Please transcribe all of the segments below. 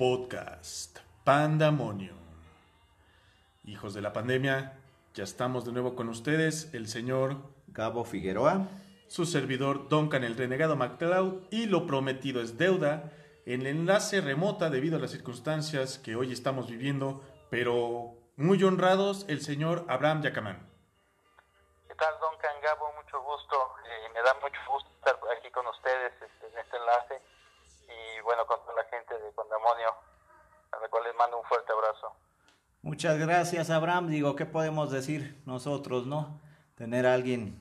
Podcast Pandamonio. Hijos de la pandemia, ya estamos de nuevo con ustedes, el señor Gabo Figueroa, su servidor Duncan el Renegado MacLeod y lo prometido es deuda en el enlace remota debido a las circunstancias que hoy estamos viviendo, pero muy honrados el señor Abraham Yacamán. ¿Qué tal, Duncan Gabo? Mucho gusto. Eh, me da mucho gusto estar aquí con ustedes este, en este enlace y bueno, con toda la gente de Pandamonio, a la cual les mando un fuerte abrazo. Muchas gracias, Abraham. Digo, ¿qué podemos decir nosotros, no? Tener a alguien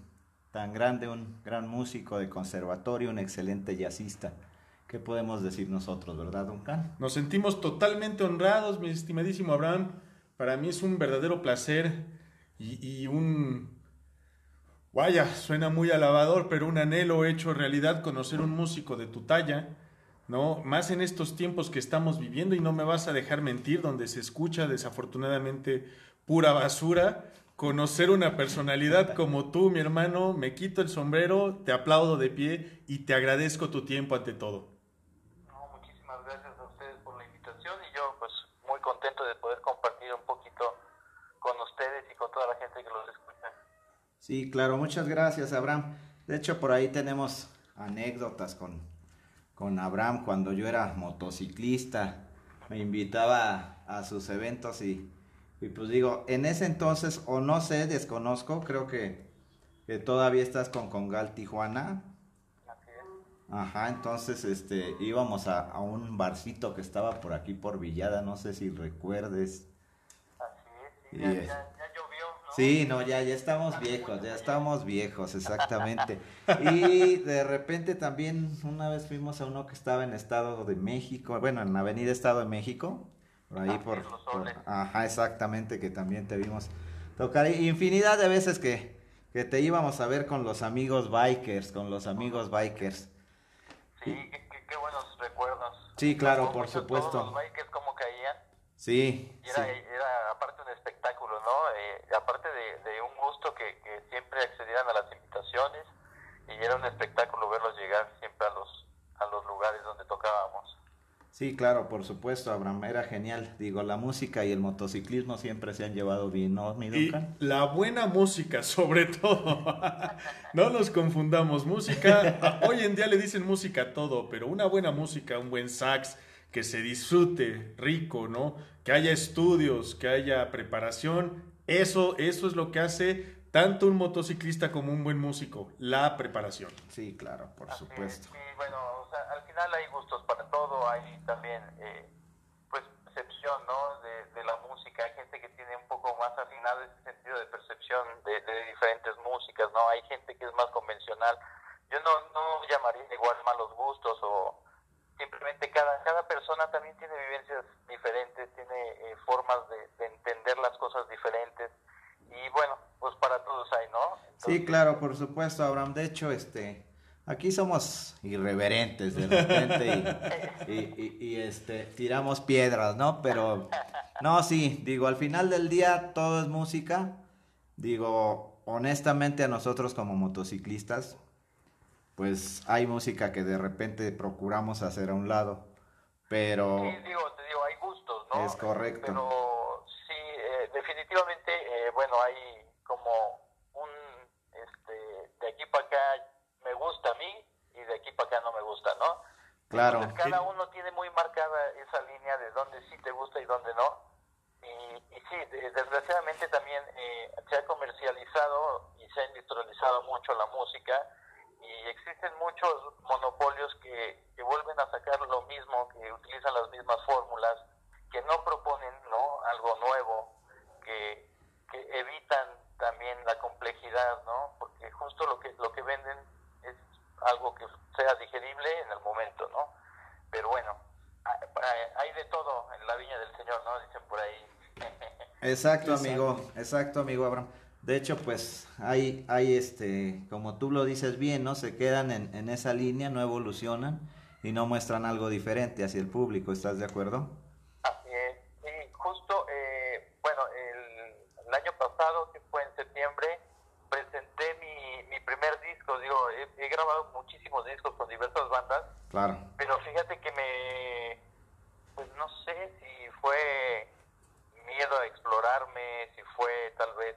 tan grande, un gran músico de conservatorio, un excelente jazzista. ¿Qué podemos decir nosotros, verdad, Duncan? Nos sentimos totalmente honrados, mi estimadísimo Abraham. Para mí es un verdadero placer y, y un... Vaya, suena muy alabador, pero un anhelo hecho realidad conocer un músico de tu talla, ¿no? Más en estos tiempos que estamos viviendo y no me vas a dejar mentir, donde se escucha desafortunadamente pura basura. Conocer una personalidad como tú, mi hermano, me quito el sombrero, te aplaudo de pie y te agradezco tu tiempo ante todo. No, muchísimas gracias a ustedes por la invitación y yo pues muy contento de poder compartir un poquito con ustedes y con toda la gente que los escucha. Sí, claro, muchas gracias, Abraham. De hecho, por ahí tenemos anécdotas con, con Abraham cuando yo era motociclista. Me invitaba a sus eventos y, y pues digo, en ese entonces, o no sé, desconozco, creo que, que todavía estás con Congal Tijuana. Ajá, entonces este íbamos a, a un barcito que estaba por aquí por Villada, no sé si recuerdes. Así es, sí, Y. Sí, no, ya, ya estamos viejos, ya estamos viejos, exactamente. Y de repente también una vez fuimos a uno que estaba en Estado de México, bueno, en la Avenida Estado de México, por ahí por, ajá, exactamente, que también te vimos tocar. Infinidad de veces que, que te íbamos a ver con los amigos bikers, con los amigos bikers. Sí, qué, buenos recuerdos. Sí, claro, por supuesto. Todos los bikers como caían. Sí, Y era, sí. era aparte un espectáculo, ¿no? Eh, aparte de, de un gusto que, que siempre accedieran a las invitaciones y era un espectáculo verlos llegar siempre a los, a los lugares donde tocábamos. Sí, claro, por supuesto, Abraham, era genial. Digo, la música y el motociclismo siempre se han llevado bien, ¿no, mi Y la buena música, sobre todo. no nos confundamos. Música, hoy en día le dicen música a todo, pero una buena música, un buen sax, que se disfrute rico, ¿no? Que haya estudios, que haya preparación. Eso, eso es lo que hace tanto un motociclista como un buen músico, la preparación. Sí, claro, por Así es, supuesto. Sí, bueno, o sea, al final hay gustos para todo, hay también, eh, pues, percepción, ¿no? De, de la música. Hay gente que tiene un poco más afinado ese sentido de percepción de, de diferentes músicas, ¿no? Hay gente que es más convencional. Yo no, no llamaría igual malos gustos o simplemente cada, cada persona también tiene vivencias diferentes, tiene eh, formas de, de entender las cosas diferentes. Y bueno, pues para todos hay, ¿no? Sí, claro, por supuesto, Abraham. De hecho, este, aquí somos irreverentes de repente y, y- y- y, este, tiramos piedras, ¿no? Pero, no, sí, digo, al final del día todo es música. Digo, honestamente a nosotros como motociclistas, pues hay música que de repente procuramos hacer a un lado, pero... Sí, digo, te digo, hay gustos, ¿no? Es correcto. Pero sí, eh, definitivamente, eh, bueno, hay como un, este, de aquí para acá me gusta a mí y de aquí para acá no me gusta, ¿no? Claro. Entonces, cada uno tiene muy marcada esa línea de dónde sí te gusta y dónde no. Y, y sí, de- desgraciadamente también eh, se ha comercializado y se ha industrializado mucho la música y existen muchos monopolios que, que vuelven a sacar lo mismo, que utilizan las mismas fórmulas, que no proponen ¿no? algo nuevo, que, que evitan también la complejidad, ¿no? porque justo lo que, lo que venden es algo que sea digerible en el momento, ¿no? Pero bueno, hay- de todo en la viña del Señor, ¿no? Dicen por ahí. Exacto. amigo, exacto, amigo Abraham. De hecho, pues hay, hay este, como tú lo dices bien, ¿no? Se quedan en, en esa línea, no evolucionan y no muestran algo diferente hacia el público, ¿estás de acuerdo? Así es. Y justo, eh, bueno, el, año pasado, que fue en septiembre, presenté mi, mi primer disco. Digo, he, grabado muchísimos discos con diversas bandas. Claro. Pero fíjate que me. Pues no sé si fue miedo a explorarme, si fue tal vez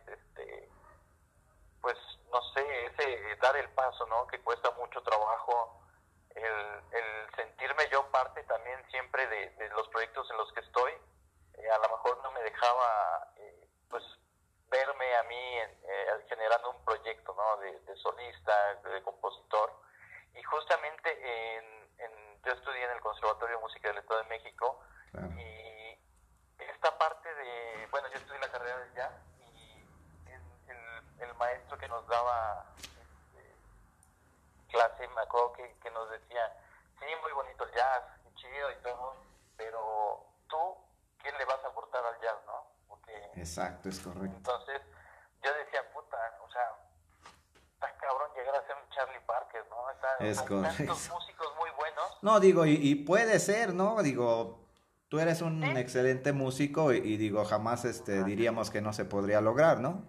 pues no sé, ese dar el paso, ¿no? Que cuesta mucho trabajo, el, el sentirme yo parte también siempre de, los proyectos en los que estoy, eh, a lo mejor no me dejaba, eh, pues, verme a mí en, eh, generando un proyecto, ¿no? De, solista, de compositor, y justamente en, en, yo estudié en el Conservatorio de Música del Estado de México, y nos daba clase, me acuerdo que, que nos decía, sí, muy bonito el jazz, chido y todo, pero tú, ¿qué le vas a aportar al jazz, no? Porque, Exacto, es correcto. Entonces, yo decía, puta, o sea, está cabrón llegar a ser un Charlie Parker, ¿no? es hay correcto. tantos músicos muy buenos. No, digo, y, y puede ser, ¿no? Digo, tú eres un excelente músico y, digo, jamás este, diríamos que no se podría lograr, ¿no?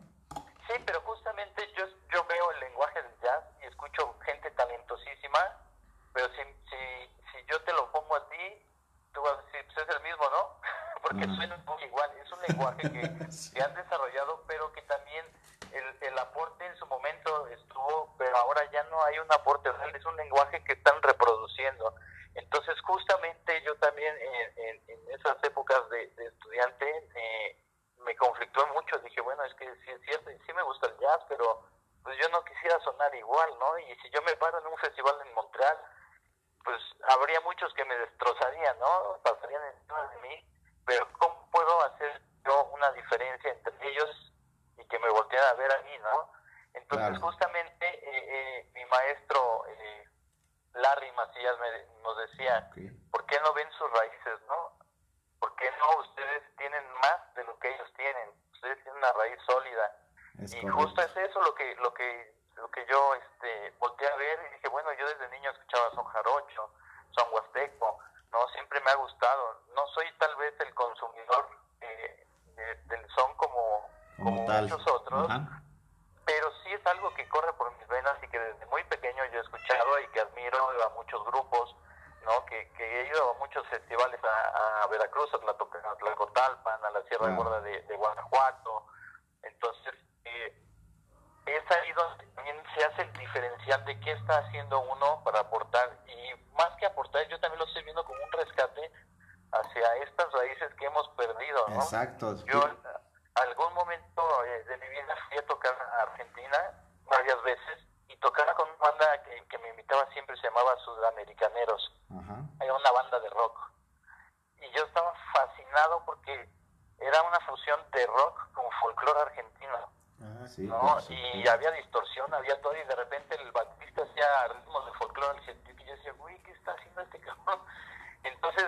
Había distorsión, había todo, y de repente el batista hacía ritmos de folclore argentino, y yo decía, uy, ¿qué está haciendo este cabrón? Entonces,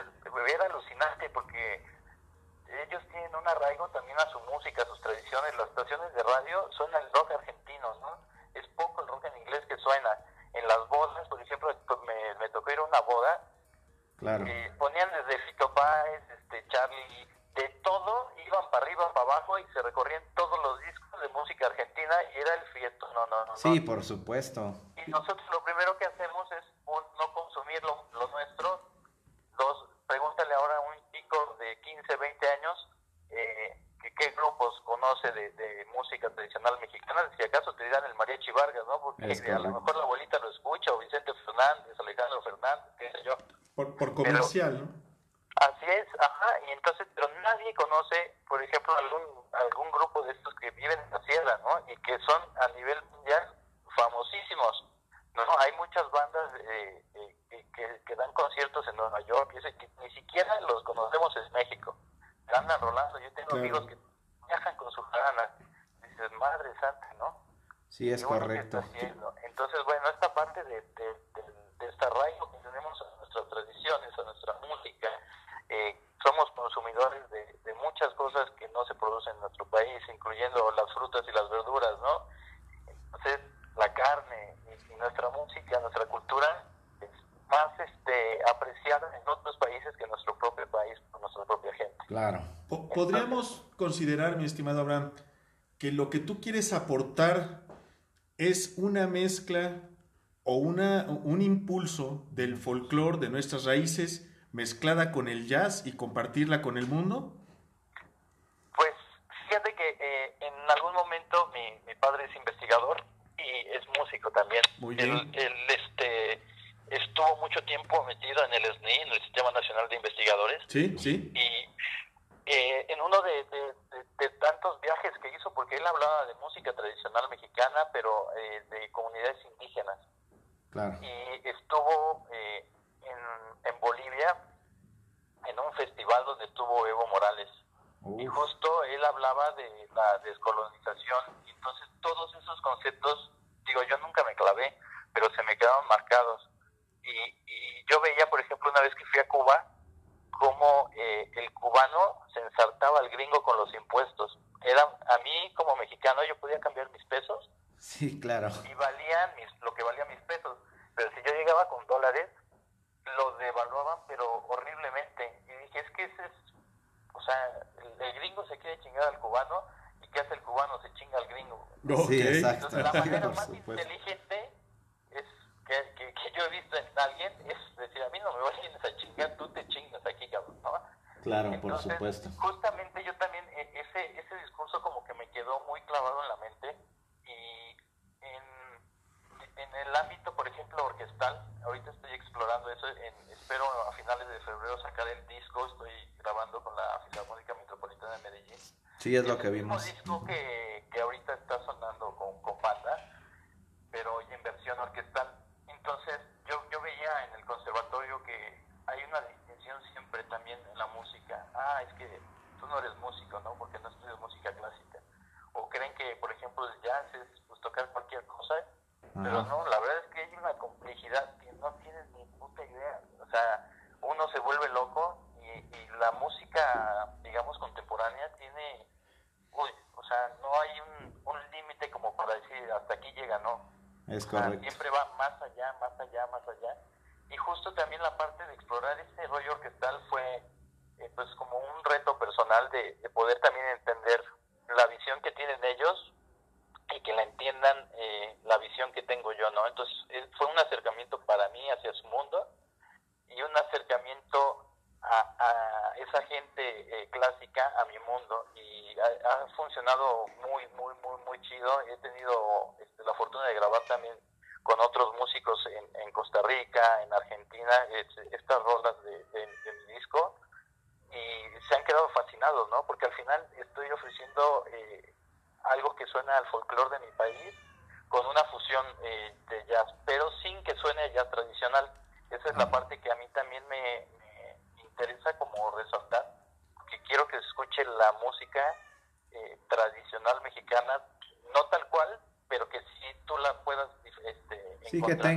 era alucinante porque ellos tienen un arraigo también a su música, a sus tradiciones. Las estaciones de radio suena el rock argentino, ¿no? Es poco el rock en inglés que suena. En las bodas, por ejemplo, pues, me, me tocó ir a una boda. Claro. Y ponían desde Fito Páez, este, Charlie, de todo, iban para arriba, para abajo y se recorrían todos los discos música argentina y era el fieto, no, no, no. Sí, por supuesto. Y nosotros lo primero que hacemos es no consumir lo, nuestro. Dos, pregúntale ahora a un chico de 15, 20 años eh, que, qué grupos conoce de, música tradicional mexicana, si acaso te dirán el mariachi Vargas, ¿no? Porque a lo mejor la abuelita lo escucha, o Vicente Fernández, Alejandro Fernández, qué sé yo. Por, por comercial, ¿no? Así es, ajá, y entonces, pero nadie conoce, por ejemplo, algún, algún grupo de estos que viven en la sierra, ¿no? Y que son a nivel mundial famosísimos, ¿no? Hay muchas bandas eh, eh, que, que, dan conciertos en Nueva York, y que ni siquiera los conocemos en México. Andan rolando, yo tengo amigos que viajan con su jarana, dices, madre santa, ¿no? Sí, es correcto. Entonces, bueno, esta parte de, de, de, de este arraigo que tenemos a nuestras tradiciones, a nuestra música, eh, somos consumidores de, muchas cosas que no se producen en nuestro país, incluyendo las frutas y las verduras, ¿no? Entonces, la carne y, nuestra música, nuestra cultura es más este, apreciada en otros países que en nuestro propio país, por nuestra propia gente. Claro. Podríamos considerar, mi estimado Abraham, que lo que tú quieres aportar es una mezcla o una, un impulso del folclore, de nuestras raíces, mezclada con el jazz y compartirla con el mundo? Pues fíjate que eh, en algún momento mi, mi, padre es investigador y es músico también. Muy bien. Él, este, estuvo mucho tiempo metido en el SNI, en el Sistema Nacional de Investigadores. Sí, sí. Y eh, en uno de, de, tantos viajes que hizo, porque él hablaba de música tradicional mexicana, pero eh, de comunidades indígenas. Claro. Y estuvo eh, en, en Bolivia en un festival donde estuvo Evo Morales. Y justo él hablaba de la descolonización. Y entonces todos esos conceptos, digo, yo nunca me clavé, pero se me quedaron marcados. Y, y yo veía, por ejemplo, una vez que fui a Cuba, cómo eh, el cubano se ensartaba al gringo con los impuestos. Era, a mí como mexicano yo podía cambiar mis pesos. Sí, claro. Y valían mis, lo que valían mis pesos. Pero si yo llegaba con dólares, los devaluaban, pero horriblemente. Y dije, es que ese es, o sea, el, gringo se quiere chingar al cubano y ¿qué hace el cubano? Se chinga Sí, exacto. Entonces, la manera más inteligente es que, que, que, yo he visto en alguien es decir, a mí no me vayas a chingar, tú te chingas aquí, cabrón, ¿no? Claro, por supuesto. Justamente yo también, e, ese, ese discurso como que me quedó muy clavado en la mente y en, en el ámbito, por ejemplo, orquestal, ahorita estoy explorando eso, en, espero a finales de febrero sacar el disco, estoy grabando con la Filarmónica Metropolitana de Medellín. Sí, es lo que vimos.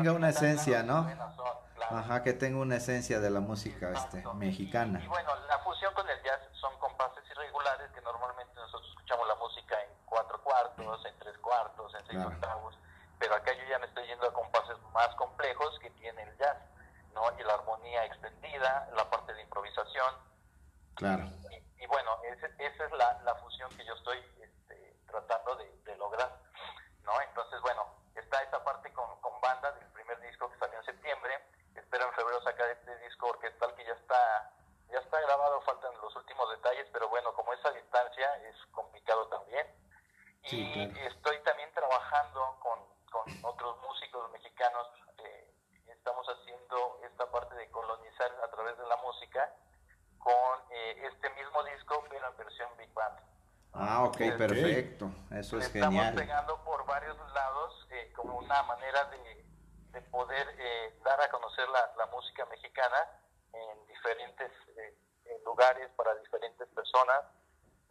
Tenga una esencia no claro. ajá que tenga una esencia de la música este mexicana. Y, y, bueno la fusión con el jazz son compases irregulares que normalmente nosotros escuchamos la música en cuatro cuartos en tres cuartos en seis claro. octavos pero acá yo ya me estoy yendo a compases más complejos que tiene el jazz no y la armonía extendida la parte de improvisación. Claro. Y, y bueno ese, esa es la, la, fusión que yo estoy este, tratando de, de lograr ¿no? Entonces, bueno, está esa parte con, con banda del primer disco que salió en septiembre. Espero en febrero sacar este disco orquestal que ya está ya está grabado, faltan los últimos detalles, pero bueno, como esa distancia es complicado también. Y sí, claro. estoy también trabajando con, con otros músicos mexicanos. Eh, estamos haciendo esta parte de colonizar a través de la música con eh, este mismo disco, pero en versión Big Band. Ah, ok, okay. Eso es Estamos genial. pegando por varios lados eh, como una manera de, de poder eh, dar a conocer la, la, música mexicana en diferentes eh, en lugares para diferentes personas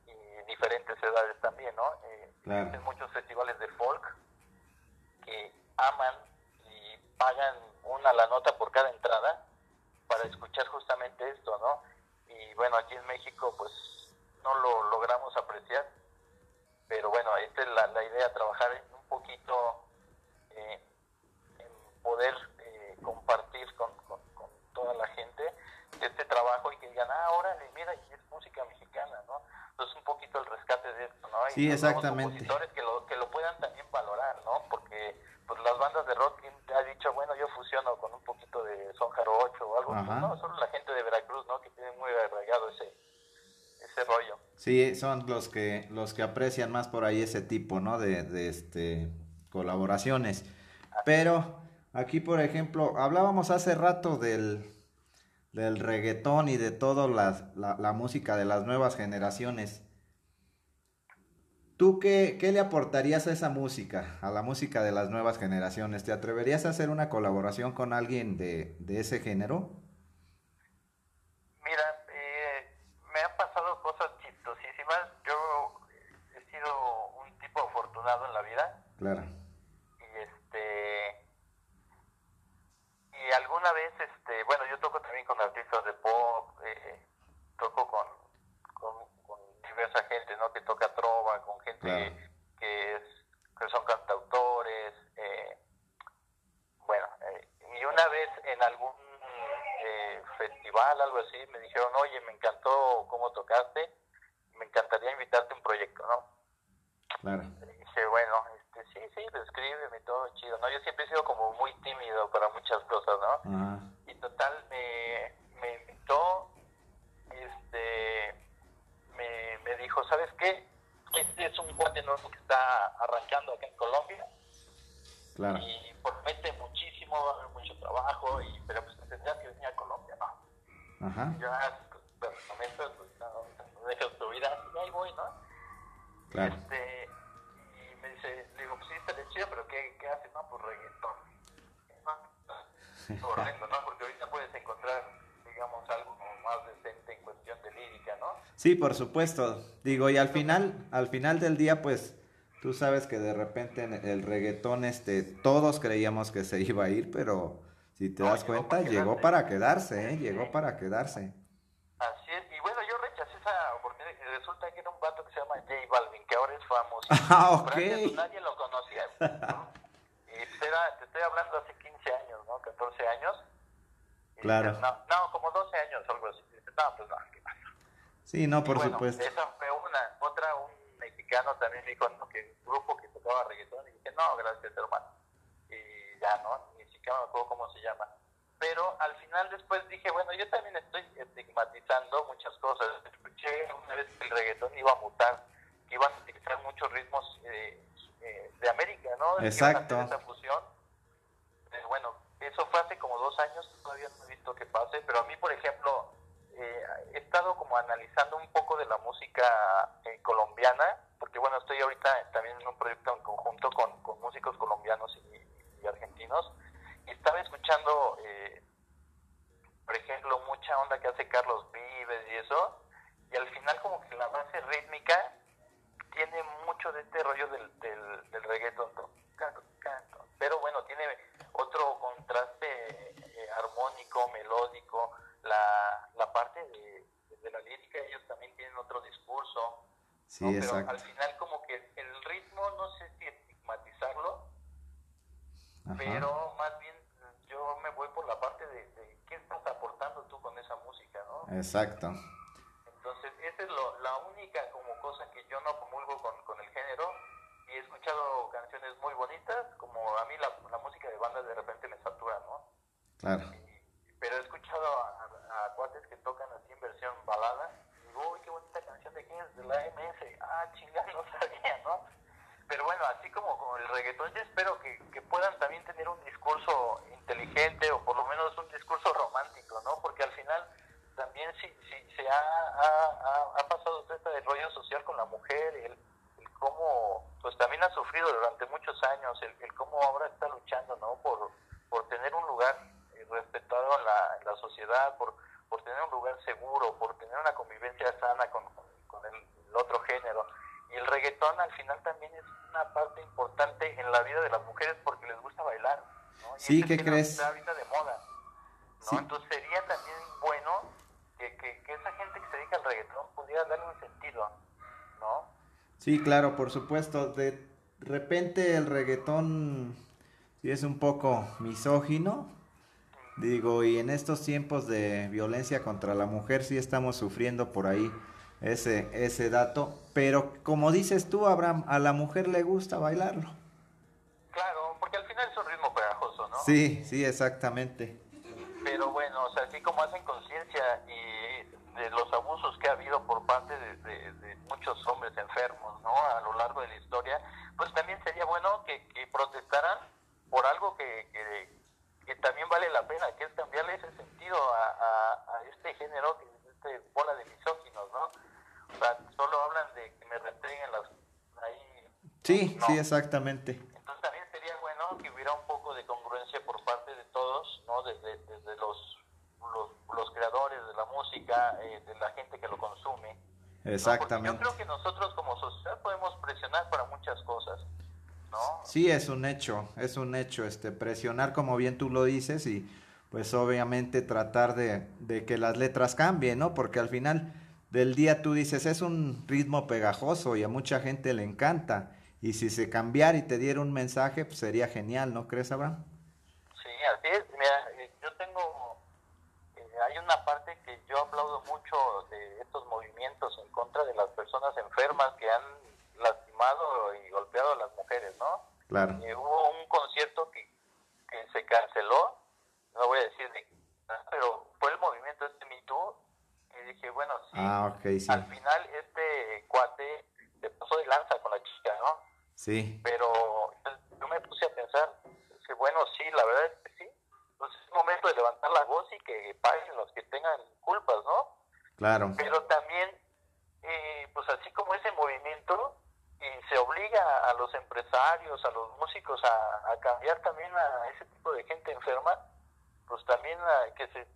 y diferentes edades también, ¿no? claro. En muchos festivales de folk que aman y pagan una la nota por cada entrada para escuchar justamente esto, ¿no? Y bueno, aquí en México, pues no lo logramos apreciar. Pero bueno, esta es la, la idea, trabajar un poquito eh, en poder eh, compartir con, con, con, toda la gente este trabajo y que digan, ah, órale, mira, y es música mexicana, ¿no? Entonces un poquito el rescate de esto, ¿no? Y sí, exactamente. compositores que lo, que lo puedan también valorar, ¿no? Porque pues las bandas de rock ha dicho, bueno, yo fusiono con un poquito de son jarocho o algo, pues, no, solo la gente de Veracruz, ¿no? Que tiene muy arraigado ese ese rollo. Sí, son los que los que aprecian más por ahí ese tipo, ¿no? De, de este colaboraciones. Pero aquí por ejemplo, hablábamos hace rato del, del reggaetón y de toda la, la, música de las nuevas generaciones. ¿Tú qué, qué, le aportarías a esa música, a la música de las nuevas generaciones? ¿Te atreverías a hacer una colaboración con alguien de, de ese género? Mira, eh, me han pasado cosas chistosísimas. Yo he sido un tipo afortunado en la vida. Claro. Y este y alguna vez, este, bueno, yo toco también con artistas de pop, eh, toco con, con, diversa gente, ¿no? Que toca trova, con gente que es que son cantautores, eh, bueno, eh, y una vez en algún festival, algo así, me dijeron, oye, me encantó cómo tocaste, me encantaría invitarte a un proyecto, ¿no? Claro. Y dije, bueno, este, sí, sí, descríbeme todo chido, ¿no? Yo siempre he sido como muy tímido para muchas cosas, ¿no? Y total, me, me invitó, este, me, me dijo, ¿sabes qué? Este es un cuate nuevo que está arrancando acá en Colombia. Claro. Y promete muchísimo, va a haber mucho trabajo, y, pero pues tendrías que venir a Colombia, ¿no? Ajá. Y yo, ah, pues, pues, no, no dejes tu vida, y ahí voy, ¿no? Claro. Este, y me dice, le digo, pues sí, está de chido, pero ¿qué, qué hace? No, pues reggaetón. ¿no? Horrendo, ¿no? Porque ahorita puedes encontrar, digamos, algo más decente en cuestión de lírica, ¿no? Sí, por supuesto. Digo, y al final, al final del día, pues, tú sabes que de repente el reggaetón, este, todos creíamos que se iba a ir, pero si te das cuenta, llegó para quedarse, ¿eh? Llegó para quedarse. Así es, y bueno, yo rechacé esa oportunidad y resulta que era un vato que se llama J Balvin, que ahora es famoso. Ah, ok. nadie lo conocía. ¿no? y te, te estoy hablando hace 15 años, ¿no? 14 años. claro. no, no, como 12 años, algo así. no, pues no. Sí, no, por bueno, supuesto. Esa fue una. Otra, un mexicano también dijo, ¿no? Que un grupo que tocaba reggaetón. Y dije, no, gracias, hermano. Y ya, ¿no? Ni siquiera me acuerdo cómo se llama pero al final después dije, bueno, yo también estoy estigmatizando muchas cosas. Escuché una vez que el reggaetón iba a mutar, que iban a utilizar muchos ritmos eh, eh, de América, ¿no? Exacto. Esa fusión. Eh, bueno, eso fue hace como dos años, todavía no he visto que pase, pero a mí, por ejemplo, he estado como analizando un poco de la música colombiana, porque bueno, estoy ahorita también en un proyecto en conjunto con, con músicos colombianos y, argentinos y estaba escuchando, eh, por ejemplo, mucha onda que hace Carlos Vives y eso, y al final como que la base rítmica tiene mucho de este rollo del, del, del reggaeton, pero bueno, tiene otro contraste eh, armónico, melódico, la, la parte de, de, la lírica, ellos también tienen otro discurso, sí, ¿no? pero al final como que el ritmo, no sé si estigmatizarlo, Ajá. pero más bien yo me voy por la parte de, de, qué estás aportando tú con esa música, ¿no? Exacto. Entonces, esa es lo, la única como cosa que yo no comulgo con, con, el género y he escuchado canciones muy bonitas, como a mí la, la música de bandas de repente me satura, ¿no? Claro. Pero he escuchado a, a, cuates que tocan así en versión balada y digo, uy, qué bonita canción de quién es, de la MS, ah, chingada, no sabía, ¿no? pero bueno, así como con el reggaetón, yo espero que, que, puedan también tener un discurso inteligente o por lo menos un discurso romántico, ¿no? Porque al final también si, si se ha, ha, ha pasado este desarrollo social con la mujer, el, el, cómo pues también ha sufrido durante muchos años, el, el cómo ahora está luchando, ¿no? Por, por tener un lugar respetado en la, en la sociedad, por, por tener un lugar seguro, por tener una convivencia sana con, con el, el otro género y el reggaetón al final también es una parte importante en la vida de las mujeres porque les gusta bailar. ¿no? Y sí, ¿qué crees? Está ahorita de moda. ¿no? Sí. Entonces sería también bueno que, que, que, esa gente que se dedica al reggaetón pudiera darle un sentido, ¿no? Sí, claro, por supuesto. De repente el reggaetón sí es un poco misógino. Digo, y en estos tiempos de violencia contra la mujer sí estamos sufriendo por ahí ese, ese dato. Pero como dices tú, Abraham, a la mujer le gusta bailarlo. Claro, porque al final es un ritmo pegajoso, ¿no? Sí, sí, exactamente. Pero bueno, o sea, así como hacen conciencia y de los abusos que ha habido por parte de, de, de, muchos hombres enfermos, ¿no? A lo largo de la historia, pues también sería bueno que, que protestaran por algo que, que, que también vale la pena, que es cambiarle ese sentido a, a, a este género, a este bola de misóginos, ¿no? O sea, solo hablan de que me restringen las... Ahí, sí, no. sí, exactamente. Entonces también sería bueno que hubiera un poco de congruencia por parte de todos, ¿no? Desde, desde los, los, los creadores de la música, eh, de la gente que lo consume. Exactamente. ¿no? Yo creo que nosotros como sociedad podemos presionar para muchas cosas. ¿No? Sí, es un hecho, es un hecho, este, presionar como bien tú lo dices y pues obviamente tratar de, de, que las letras cambien, ¿no? Porque al final del día tú dices, es un ritmo pegajoso y a mucha gente le encanta. Y si se cambiara y te diera un mensaje, pues sería genial, ¿no crees, Abraham? Sí, así es. Mira, eh, yo tengo, eh, hay una parte que yo aplaudo mucho de estos movimientos en contra de las personas enfermas que han lastimado y golpeado a las mujeres, ¿no? Claro. Eh, hubo un concierto que, que se canceló no voy a decir de pero fue el movimiento este Me y dije, bueno, sí, ah, al final este cuate se pasó de lanza con la chica, ¿no? Sí. Pero yo me puse a pensar, dije, bueno, sí, la verdad es que sí, pues es momento de levantar la voz y que paguen los que tengan culpas, ¿no? Claro. Pero también, eh, pues así como ese movimiento, y se obliga a los empresarios, a los músicos a, a cambiar también a ese tipo de gente enferma, pues también ah, que se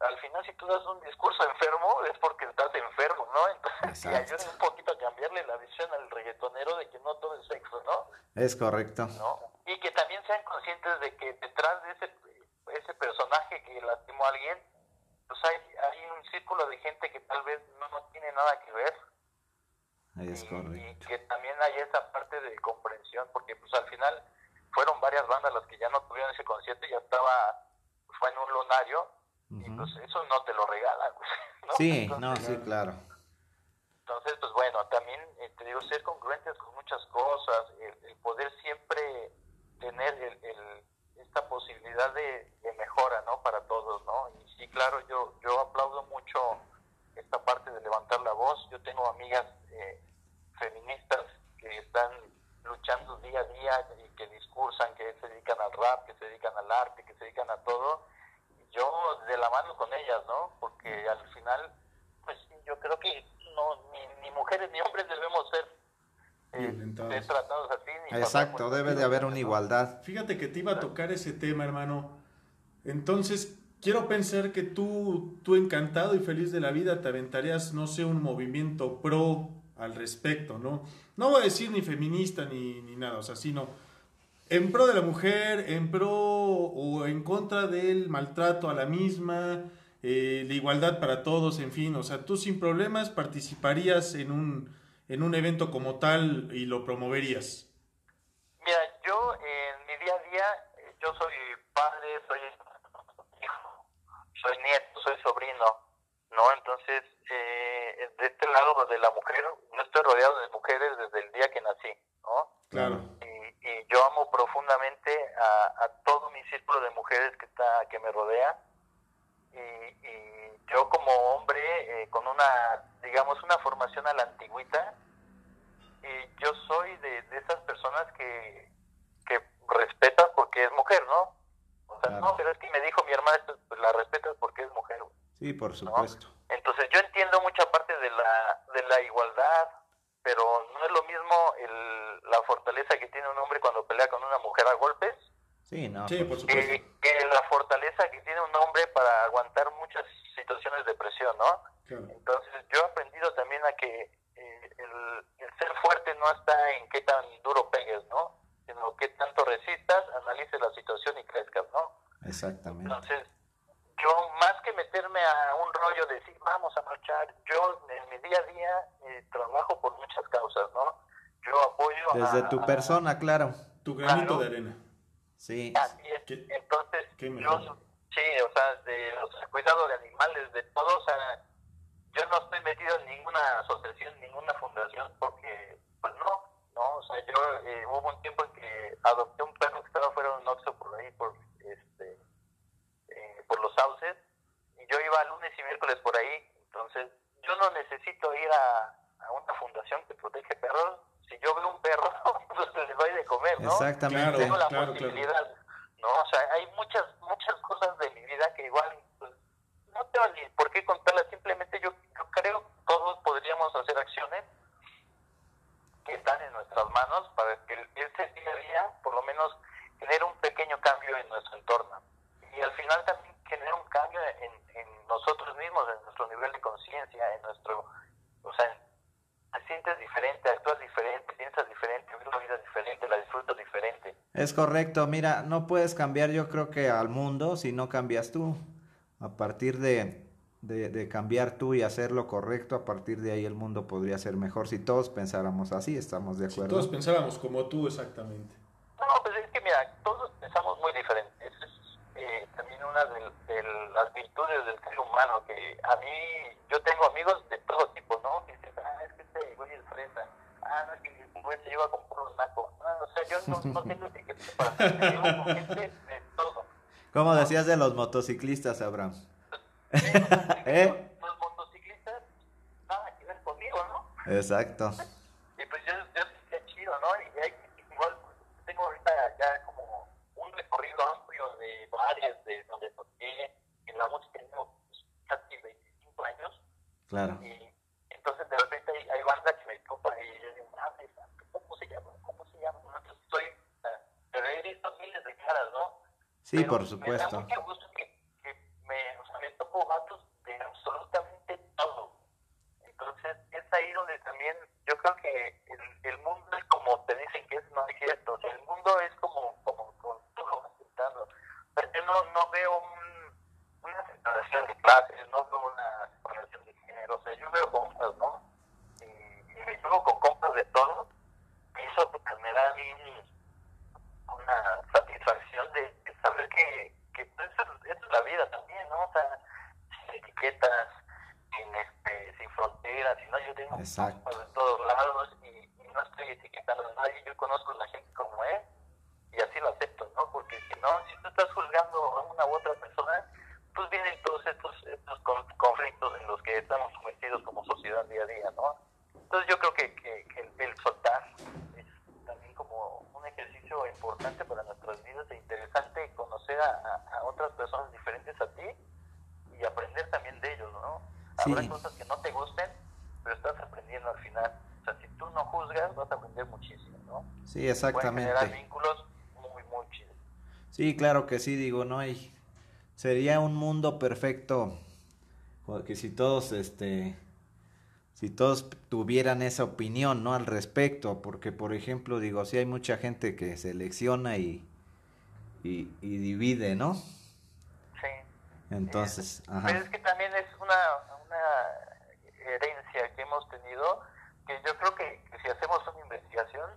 al final si tú das un discurso enfermo es porque estás enfermo, ¿no? Entonces ayuda un poquito a cambiarle la visión al reggaetonero de que no todo es sexo, ¿no? Es correcto. ¿No? Y que también sean conscientes de que detrás de ese, ese personaje que lastimó a alguien, pues hay, hay un círculo de gente que tal vez no tiene nada que ver. Y, que también hay esa parte de comprensión, porque pues al final fueron varias bandas las que ya no tuvieron ese concierto y ya estaba fue en un lunario, y pues eso no te lo regalan. ¿no? Sí, no, sí, claro. Entonces, pues bueno, también eh, te digo, ser congruentes con muchas cosas, el, poder siempre tener el, el, esta posibilidad de, de, mejora, ¿no? Para todos, ¿no? Y sí, claro, yo, yo aplaudo mucho esta parte de levantar la voz. Yo tengo amigas eh, feministas que están luchando día a día y que discursan, que se dedican al rap, que se dedican al arte, que se dedican a todo, yo de la mano con ellas, ¿no? Porque al final, pues yo creo que no ni, ni mujeres ni hombres debemos ser eh, tratados así. Exacto, debe de haber una igualdad. Fíjate que te iba a tocar ese tema, hermano. Entonces, quiero pensar que tú, tú encantado y feliz de la vida, te aventarías, no sé, un movimiento pro al respecto, ¿no? No voy a decir ni feminista ni, ni nada, o sea, sino en pro de la mujer, en pro o en contra del maltrato a la misma, eh, la igualdad para todos, en fin, o sea, tú sin problemas participarías en un, en un evento como tal y lo promoverías. Mira, yo en mi día a día, yo soy padre, soy hijo, soy nieto, soy sobrino, ¿no? Entonces, eh, de este lado de la mujer, estoy rodeado de mujeres desde el día que nací, ¿no? Claro. Y, yo amo profundamente a, todo mi círculo de mujeres que está que me rodea. Y, yo como hombre, eh, con una, digamos, una formación a la antigüita, y yo soy de, esas personas que, que respetas porque es mujer, ¿no? O sea, no, pero es que me dijo mi hermana, pues la respetas porque es mujer. Sí, por supuesto. Entonces yo entiendo mucha parte de la, de la igualdad, pero no es lo mismo el, la fortaleza que tiene un hombre cuando pelea con una mujer a golpes. Sí, no, sí, por supuesto. Que, la fortaleza que tiene un hombre para aguantar muchas situaciones de presión, ¿no? Entonces yo he aprendido también a que eh, el, ser fuerte no está en qué tan duro pegues, ¿no? Sino qué tanto resistas, analices la situación y crezcas, ¿no? Exactamente. Entonces, yo más que meterme a un rollo de decir vamos a marchar, yo en mi día a día eh, trabajo por muchas causas, ¿no? Yo apoyo Desde tu persona, claro. Tu granito de arena. Sí. Así es. Entonces, yo, sí, o sea, de los cuidado de animales, de todo, o sea, yo no estoy metido en ninguna asociación, ninguna fundación, porque, pues no, no, o sea, yo eh, hubo un tiempo en que adopté un perro que estaba fuera de un oxo por ahí, por este por los sauces, yo iba lunes y miércoles por ahí, entonces yo no necesito ir a, una fundación que protege perros, si yo veo un perro, pues le doy de comer, ¿no? Exactamente. Tengo la posibilidad, ¿no? O sea, hay muchas, muchas cosas de mi vida que igual pues, no tengo ni por qué contarla, simplemente yo, yo creo que todos podríamos hacer acciones que están en nuestras manos para que ese día a día, por lo menos, genere un pequeño cambio en nuestro entorno. Y al final también genera un cambio en, en nosotros mismos, en nuestro nivel de conciencia, en nuestro, o sea, te sientes diferente, actúas diferente, piensas diferente, ves la vida diferente, la disfrutas diferente. Es correcto, mira, no puedes cambiar yo creo que al mundo si no cambias tú. A partir de, de, de, cambiar tú y hacer lo correcto, a partir de ahí el mundo podría ser mejor si todos pensáramos así, estamos de acuerdo. Si todos pensáramos como tú, exactamente. No, pues es que mira, todos pensamos muy diferente. Esa es eh, también una de, de, las humano, que a mí, yo tengo amigos de todo tipo, ¿no? Que dicen, ah, es que este güey es fresa, ah, no, es que el güey se lleva con puros nacos. Ah, o sea, yo no, no tengo etiqueta para me llevo con gente de todo. ¿Cómo decías de los motociclistas, Abraham? ¿Eh? Los motociclistas, nada que ver conmigo, ¿no? Exacto. Y pues yo, yo sí chido, ¿no? Y hay, igual, tengo ahorita ya como un recorrido amplio de bares de donde toqué en la música, tengo casi 25 años. Claro. Y entonces de repente hay, hay bandas que me topan y yo digo, ah, ¿cómo se llama? ¿Cómo se llama? Entonces estoy, pero he visto miles de caras, ¿no? Sí, Pero por supuesto. Me da mucho gusto que, que me, o sea, me toco vatos de absolutamente todo. Entonces, es ahí donde también yo creo que el, el mundo es como te dicen que es, no es cierto. O sea, el mundo es como, como, como tú lo vas aceptando. O sea, yo no, no veo un, una separación de clases, no veo una separación de género. O sea, yo veo compas, ¿no? Y, y me llevo con compas de todo. Eso me da a mí una satisfacción de, saber que, que eso, eso es la vida también, ¿no? O sea, sin etiquetas, sin, este, sin fronteras, y no, yo tengo Exacto. de todos lados y, y no estoy etiquetando a nadie, yo conozco a la gente como es y así lo acepto, ¿no? Porque si no, si tú estás juzgando a una u otra persona, pues vienen todos estos, estos con- conflictos en los que estamos sometidos como sociedad día a día, ¿no? Entonces yo creo que, que, que el, el soltar es también como un ejercicio importante para nuestras vidas e interesante conocer a, a- a otras personas diferentes a ti y aprender también de ellos, Sí. Habrá cosas que no te gusten, pero estás aprendiendo al final. O sea, si tú no juzgas, vas a aprender muchísimo, ¿no? Sí, Pueden generar exactamente. vínculos muy, muy chidos. Sí, claro que sí, digo, no hay. Sería un mundo perfecto porque si todos, este, si todos tuvieran esa opinión, ¿no? Al respecto, porque por ejemplo, digo, si hay mucha gente que selecciona y, y, y divide, ¿no? Sí. Entonces, ajá, es que también es una, una herencia que hemos tenido, que yo creo que, que si hacemos una investigación,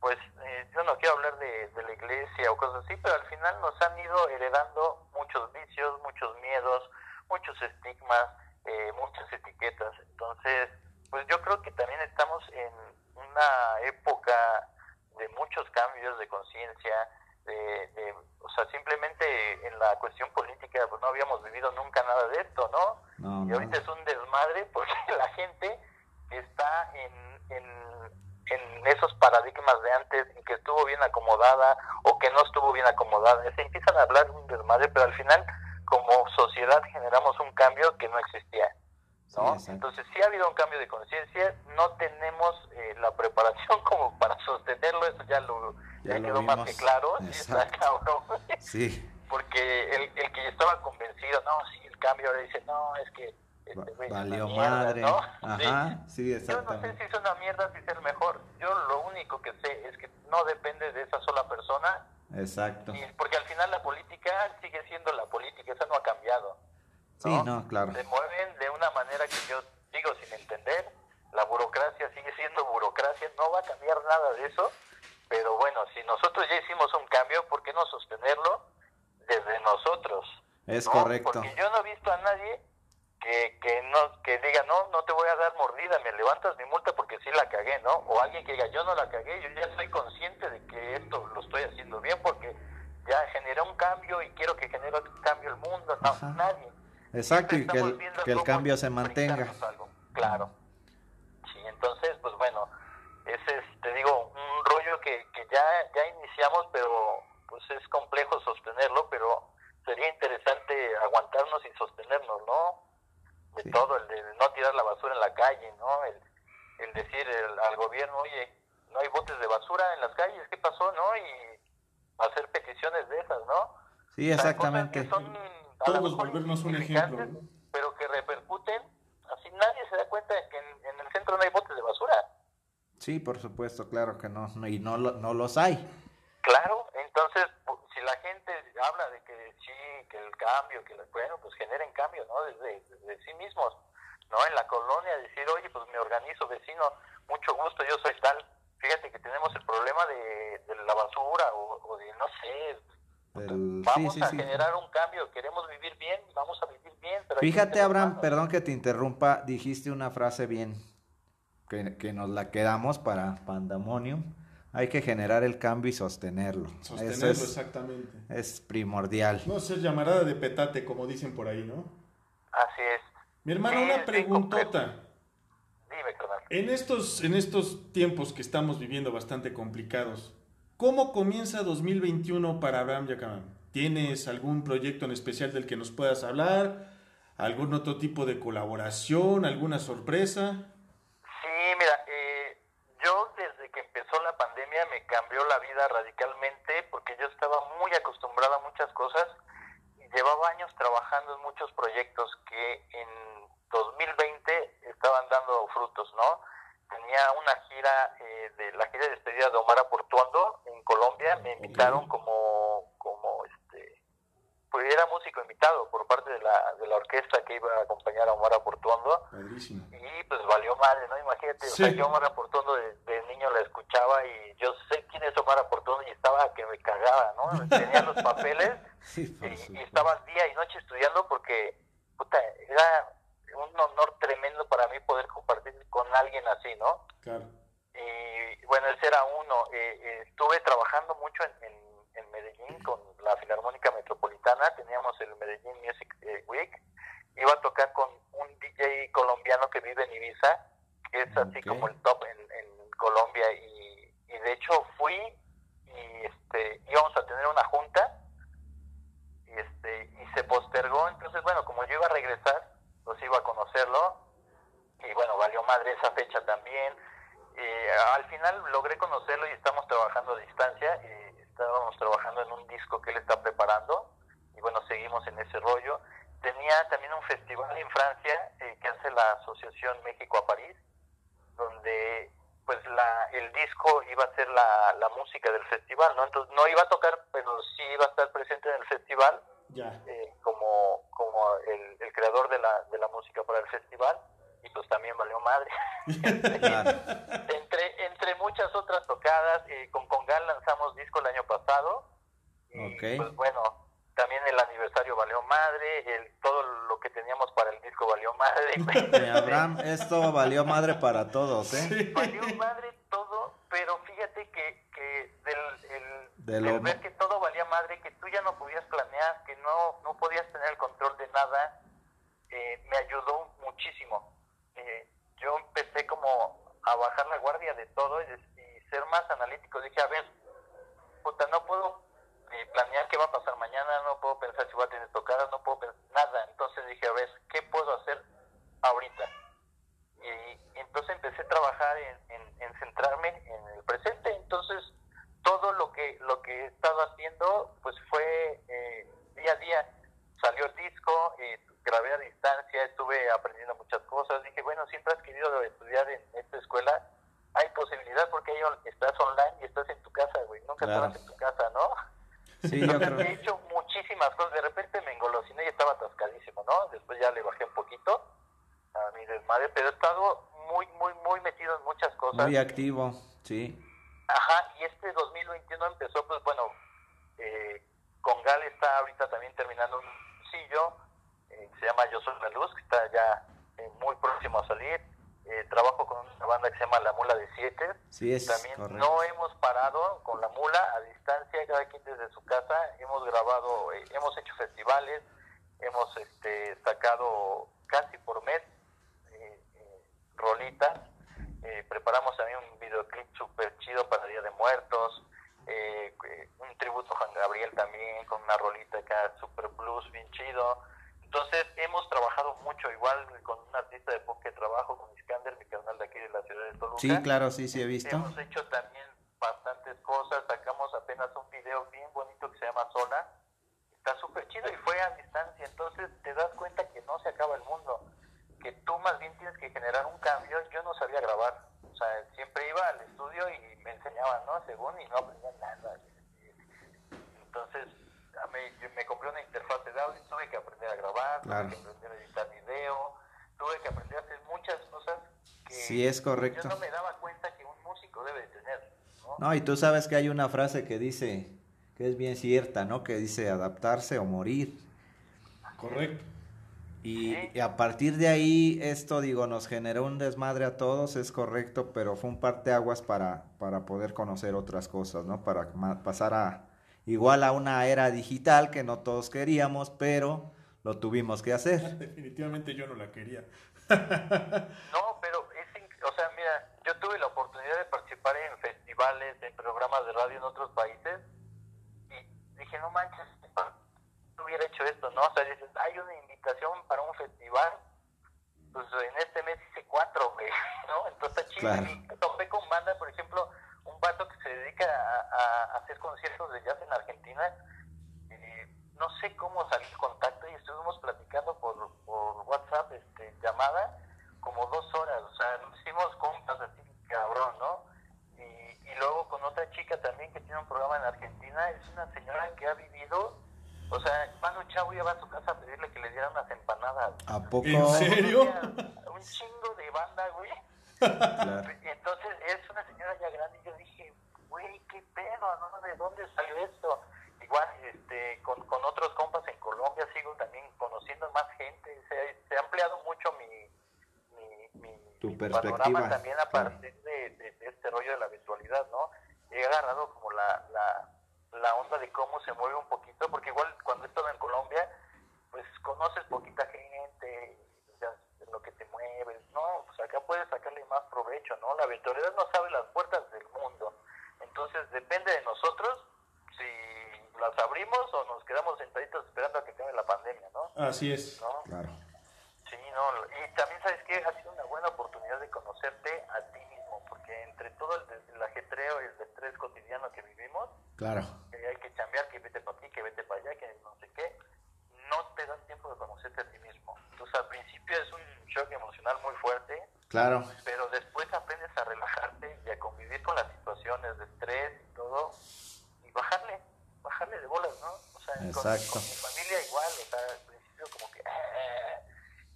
pues eh, yo no quiero hablar de, de la iglesia o cosas así, pero al final nos han ido heredando muchos vicios, muchos miedos, muchos estigmas, eh, muchas etiquetas. Entonces, pues yo creo que también estamos en una época de muchos cambios de conciencia, de, de, o sea, simplemente en la cuestión política pues no habíamos vivido nunca nada de esto, ¿no? no, Y no, ahorita es un desmadre porque la gente está en, en, en esos paradigmas de antes y que estuvo bien acomodada o que no estuvo bien acomodada. Se empiezan a hablar de un desmadre, pero al final como sociedad generamos un cambio que no existía. sí, ¿no? exacto. Entonces sí ha habido un cambio de conciencia, no tenemos eh, la preparación como para sostenerlo, eso ya lo Ya ya lo quedó más vimos. que claro, sí está cabrón Sí, porque el, el que estaba convencido, no, sí, el cambio, ahora dice, no, es que este valió mierda", madre. ¿no? Ajá, sí, Sí. Yo no sé si es una mierda, si es el mejor. Yo lo único que sé es que no depende de esa sola persona, Exacto. y porque al final la política sigue siendo la política, eso no ha cambiado. Sí, no, claro. Se mueven de una manera que yo digo sin entender. La burocracia sigue siendo burocracia, no va a cambiar nada de eso. Pero bueno, si nosotros ya hicimos un cambio, ¿por qué no sostenerlo desde nosotros? Es ¿no? correcto. Porque yo no he visto a nadie que, que no que diga, no, no te voy a dar mordida, me levantas mi multa porque sí la cagué, ¿no? O alguien que diga, yo no la cagué, yo ya soy consciente de que esto lo estoy haciendo bien porque ya generé un cambio y quiero que genere otro cambio el mundo. No, Ajá. nadie. Exacto, y que el, que cambio se mantenga. algo. Claro. Sí, entonces, pues bueno, ese es, te digo, un rollo que, que ya, ya iniciamos, pero pues es complejo sostenerlo, pero sería interesante aguantarnos y sostenernos, ¿no? De todo, el de no tirar la basura en la calle, ¿no? El, el decir al gobierno, oye, no hay botes de basura en las calles, ¿qué pasó, no? Y hacer peticiones de esas, ¿no? Sí, exactamente. Todos volvernos un ejemplo. Pero que repercuten, así nadie se da cuenta de que en, el centro no hay botes de basura. Sí, por supuesto, claro que no, y no, no los hay. Claro, entonces, si la gente habla de que sí, que el cambio, que bueno, pues generen cambio, ¿no? Desde, desde sí mismos, ¿no? En la colonia, decir, oye, pues me organizo, vecino, mucho gusto, yo soy tal. Fíjate que tenemos el problema de, de la basura o, de, no sé, vamos a generar un cambio, queremos vivir bien, vamos a vivir bien. Fíjate, Abraham, perdón que te interrumpa, dijiste una frase bien, que, que nos la quedamos para Pandemonium. Hay que generar el cambio y sostenerlo. Sostenerlo, es, exactamente. Es primordial. No ser llamarada de petate, como dicen por ahí, ¿no? Así es. Mi hermano, una preguntota. Dime, carnal. En estos, en estos tiempos que estamos viviendo bastante complicados, ¿Cómo comienza 2021 para Abraham Yacamán? ¿Tienes algún proyecto en especial del que nos puedas hablar? ¿Algún otro tipo de colaboración? ¿Alguna sorpresa? Sí, mira, eh, yo desde que empezó la pandemia me cambió la vida radicalmente porque yo estaba muy acostumbrada a muchas cosas años trabajando en muchos proyectos que en 2020 estaban dando frutos, ¿no? tenía una gira eh, de la gira de despedida de Omar Aportuondo en Colombia, me invitaron como pues era músico invitado por parte de la, de la orquesta que iba a acompañar a Omar Aportuondo y pues valió madre, ¿no? Imagínate, o sea, yo Omar Aportuondo de, niño la escuchaba y yo sé quién es Omar Aportuondo y estaba que me cagaba, ¿no? Tenía los papeles y, y, estaba día y noche estudiando porque puta, era un honor tremendo para mí poder compartir con alguien así, ¿no? Claro. Y bueno, ese era uno. Eh, eh, estuve trabajando mucho en, en, Medellín con la Filarmónica Metropolitana, teníamos el Medellín Music eh, Week. Iba a tocar con un DJ colombiano que vive en Ibiza, que es así como el top en, en Colombia. Y, y de hecho fui y este íbamos a tener una junta y este y se postergó entonces bueno como yo iba a regresar pues iba a conocerlo y bueno, valió madre esa fecha también. al final logré conocerlo y estamos trabajando a distancia y estábamos trabajando en un disco que él está preparando y bueno, seguimos en ese rollo. Tenía también un festival en Francia eh, que hace la Asociación México a París, donde pues la, el disco iba a ser la, la música del festival, ¿no? Entonces no iba a tocar, pero sí iba a estar presente en el festival eh, como, como el, el, creador de la, de la música para el festival y pues también valió madre. entre, entre muchas otras tocadas, eh, con Congal lanzamos disco el año pasado y pues bueno, también el aniversario valió madre, el, todo lo que teníamos para el disco valió madre. Abraham, esto valió madre para todos, ¿eh? Valió madre todo, pero fíjate que, que del, el, ver que todo valía madre, que tú ya no podías planear, que no, no podías tener el control de nada, eh, me ayudó muchísimo. Yo empecé como a bajar la guardia de todo y, ser más analítico. Dije, a ver, puta, no puedo eh, planear qué va a pasar mañana, no puedo pensar si voy a tener tocadas, no puedo pensar nada. Entonces dije, a ver, ¿qué puedo hacer ahorita? Y, entonces empecé a trabajar en, en, centrarme en el presente. Entonces todo lo que lo que he estado haciendo pues fue eh, día a día. Salió el disco, eh, grabé a distancia, estuve aprendiendo muchas cosas. Dije, bueno, siempre has querido estudiar en esta escuela, hay posibilidad porque ahí estás online y estás en tu casa, güey. Nunca estabas en tu casa, ¿no? Sí, yo creo. He hecho muchísimas cosas. De repente me engolosiné y estaba atascadísimo, ¿no? Después ya le bajé un poquito a mi desmadre, pero he estado muy, muy, muy metido en muchas cosas. Muy activo, sí. Ajá, y este 2021 empezó, pues bueno, eh, con Gal está ahorita también terminando un sillo, eh, se llama Yo Soy la Luz, que está ya eh, muy próximo a salir. Eh, trabajo con una banda que se llama La Mula de Siete. Sí, es También no hemos parado con La Mula a distancia, cada quien desde su casa. Hemos grabado, eh, hemos hecho festivales, hemos este, sacado casi por mes eh, rolitas. preparamos también un videoclip súper chido para Día de Muertos. un tributo a Juan Gabriel también con una rolita acá súper super blues bien chido. Entonces hemos trabajado mucho, igual con un artista de pop que trabajo, con Iskander, mi canal de aquí de la ciudad de Toluca. Sí, claro, sí, sí he visto. Hemos hecho también bastantes cosas, sacamos apenas un video bien bonito que se llama Sola. Está súper chido y fue a distancia, entonces te das cuenta que no se acaba el mundo, que tú más bien tienes que generar un cambio. Yo no sabía grabar, o sea, siempre iba al estudio y me enseñaban, ¿no? Según y no aprendía nada. Entonces, a mí, yo me compré una interfaz de audio, tuve que aprender a grabar, Claro. tuve que aprender a editar video, tuve que aprender a hacer muchas cosas que Sí, es correcto. yo no me daba cuenta que un músico debe de tener, ¿no? No, y tú sabes que hay una frase que dice, que es bien cierta, ¿no? Que dice adaptarse o morir. Correcto. Y, Sí. y a partir de ahí, esto, digo, nos generó un desmadre a todos, es correcto, pero fue un parteaguas para, para poder conocer otras cosas, ¿no? Para pasar a, igual a una era digital que no todos queríamos, pero lo tuvimos que hacer. Definitivamente yo no la quería. No, pero es, inc- o sea, mira, yo tuve la oportunidad de participar en festivales, en programas de radio en otros países y dije, no manches, no hubiera hecho esto, ¿no? O sea, dices, hay una invitación para un festival, pues en este mes hice cuatro, ¿no? Entonces está chido. Claro. Y topé con banda, por ejemplo, un vato que se dedica a, a- a hacer conciertos de jazz en Argentina. eh, no sé cómo salió el contacto y estuvimos platicando por, por WhatsApp, este, llamada, como dos horas. O sea, nos hicimos compas así, cabrón, ¿no? Y, y luego con otra chica también que tiene un programa en Argentina, es una señora que ha vivido, o sea, Manu Chavo iba a su casa a pedirle que le dieran unas empanadas. ¿A poco? ¿En serio? Un chingo de banda, güey. Claro. Entonces es una señora ya grande y yo dije, güey, qué pedo, ¿no? ¿De dónde salió esto? Igual, este, con, con otros compas en Colombia sigo también conociendo más gente, se, se ha ampliado mucho mi, mi, mi, Tu mi perspectiva, panorama también a claro. partir de, de- de este rollo de la virtualidad, ¿no? He agarrado como la, la, la onda de cómo se mueve un poquito, porque igual cuando he estado en Colombia, pues conoces poquita gente, ya es lo que te mueves, ¿no? Pues acá puedes sacarle más provecho, ¿no? La virtualidad no sabe las puertas del mundo. Entonces depende de nosotros si las abrimos o nos quedamos sentaditos esperando a que acabe la pandemia, ¿no? Así es. ¿No? Claro. Sí, no, y también sabes que ha sido una buena oportunidad de conocerte a ti mismo, porque entre todo el, el ajetreo y el estrés cotidiano que vivimos, Claro. que hay que chambear, que vete para aquí, que vete para allá, que no sé qué, no te das tiempo de conocerte a ti mismo. Entonces al principio es un shock emocional muy fuerte, Claro. pero después aprendes a relajarte y a convivir con las situaciones de estrés y todo, y bajarle, bajarle de bolas, ¿no? Con- Exacto. Con, mi familia igual, o sea, al principio como que, "Ah",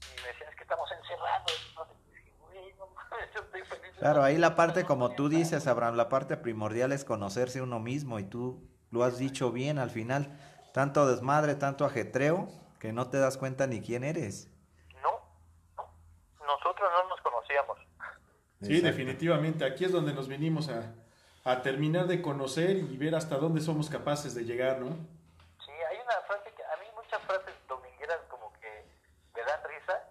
y me decían, es que estamos encerrados, no sé, y dije, güey, no mames, yo estoy feliz. de Claro, ahí la parte, como tú fiesta". dices, Abraham, la parte primordial es conocerse uno mismo y tú lo has dicho bien al final. Tanto desmadre, tanto ajetreo, que no te das cuenta ni quién eres. No, no, nosotros no nos conocíamos. Sí, Exacto. definitivamente. Aquí es donde nos vinimos a, a terminar de conocer y ver hasta dónde somos capaces de llegar, ¿no? Sí, hay una frase que a mí muchas frases domingueras como que me dan risa,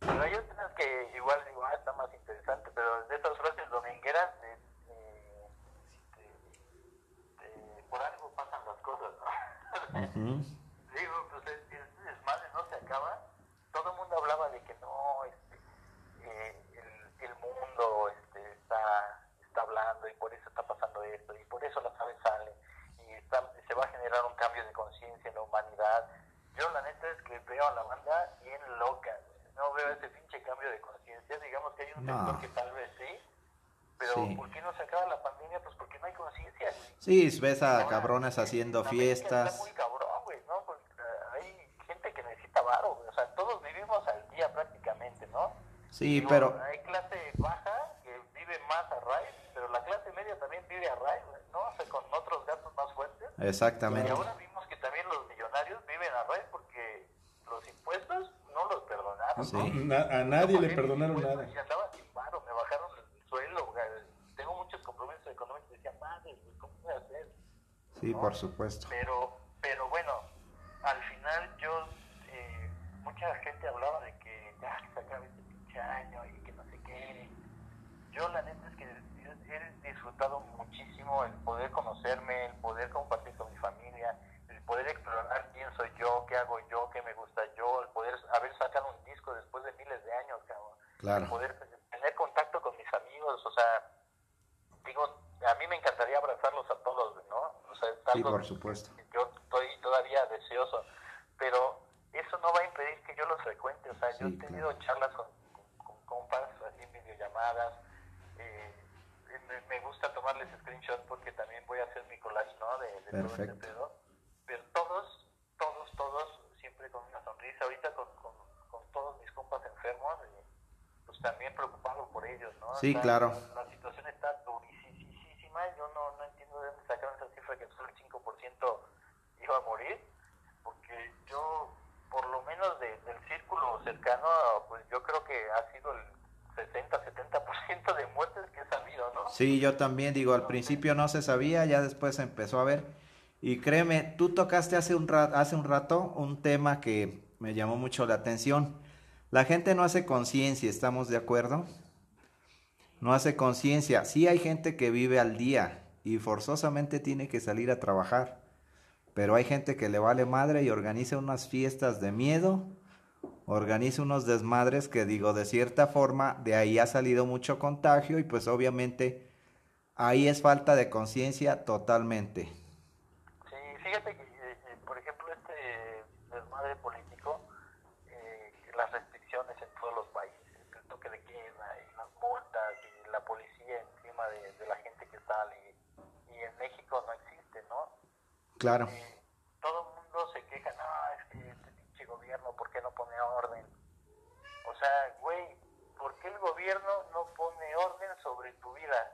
pero hay otras que igual digo, ah, está más interesante, pero de esas frases domingueras, de, de- de- de- por algo pasan las cosas, ¿no? Ujú. Digo, pues es- este desmadre no se acaba. Todo el mundo hablaba de que no, este, eh, el, el mundo este, está, está hablando y por eso está pasando esto y por eso las aves salen y está- se va a generar un cambio de conciencia en la humanidad. Yo la neta es que veo a la banda bien loca, güey. no veo ese pinche cambio de conciencia. Digamos que hay un No. sector que tal vez sí, pero Sí. ¿por qué no se acaba la pandemia? Pues porque no hay conciencia. güey. Sí, ves a Ahora, cabrones en haciendo América Está fiestas. muy cabrón, güey, ¿no? Porque eh, hay gente que necesita varo, güey. O sea, todos vivimos al día prácticamente, ¿no? Sí, Digo, pero Hay clase baja que vive más a raíz, pero la clase media también vive a raíz, ¿no? O sea, con otros gastos más fuertes. Y exactamente. ahora vimos que también los millonarios viven a raíz porque los impuestos no los perdonaron, Sí. ¿no? Na- a nadie le perdonaron nada. Y andaba sin paro, me bajaron el sueldo, güey. Tengo muchos compromisos económicos y decía, madre, güey, ¿cómo voy a hacer? Sí, por supuesto. Pero, bueno, al final yo, eh, mucha gente hablaba de que ya que se acabe este pinche año y que no sé qué. Yo la neta es que he- he disfrutado muchísimo el poder conocerme, el poder compartir con mi familia, el poder explorar quién soy yo, qué hago Claro. poder tener contacto con mis amigos, o sea, digo, a mí me encantaría abrazarlos a todos, ¿no? O sea, es Sí, algo por supuesto. yo estoy todavía deseoso, pero eso no va a impedir que yo los frecuente, o sea, yo he tenido charlas con, con, con compas, así en videollamadas, eh, me, me gusta tomarles screenshots porque también voy a hacer mi collage, ¿no? De, de todo este Perfecto. pedo, pero todos, todos, todos, siempre con una sonrisa, ahorita con, con, con todos mis compas enfermos, y, pues también preocupado por ellos, ¿no? Sí, claro. La situación está durísima, yo no, no entiendo de dónde sacaron esa cifra que solo el 5% iba a morir, porque yo, por lo menos de- del círculo cercano, pues yo creo que ha sido el 60-70% de muertes que he sabido, ¿no? Sí, yo también digo, al principio no se sabía, ya después empezó a ver. Y créeme, tú tocaste hace un, ra- hace un rato un tema que me llamó mucho la atención. La gente no hace conciencia, ¿estamos de acuerdo? No hace conciencia. Sí hay gente que vive al día y forzosamente tiene que salir a trabajar. Pero hay gente que le vale madre y organiza unas fiestas de miedo, organiza unos desmadres que digo, de cierta forma, de ahí ha salido mucho contagio y pues obviamente ahí es falta de conciencia totalmente. Sí, fíjate que, eh, eh, por ejemplo, este desmadre político, eh, las restricciones en todos los países, el toque de queda y las multas y la policía encima de, de la gente que sale, y, y en México no existe, ¿no? Claro, Eh, todo el mundo se queja, no, es que este pinche gobierno, ¿por qué no pone orden? O sea, güey, ¿por qué el gobierno no pone orden sobre tu vida?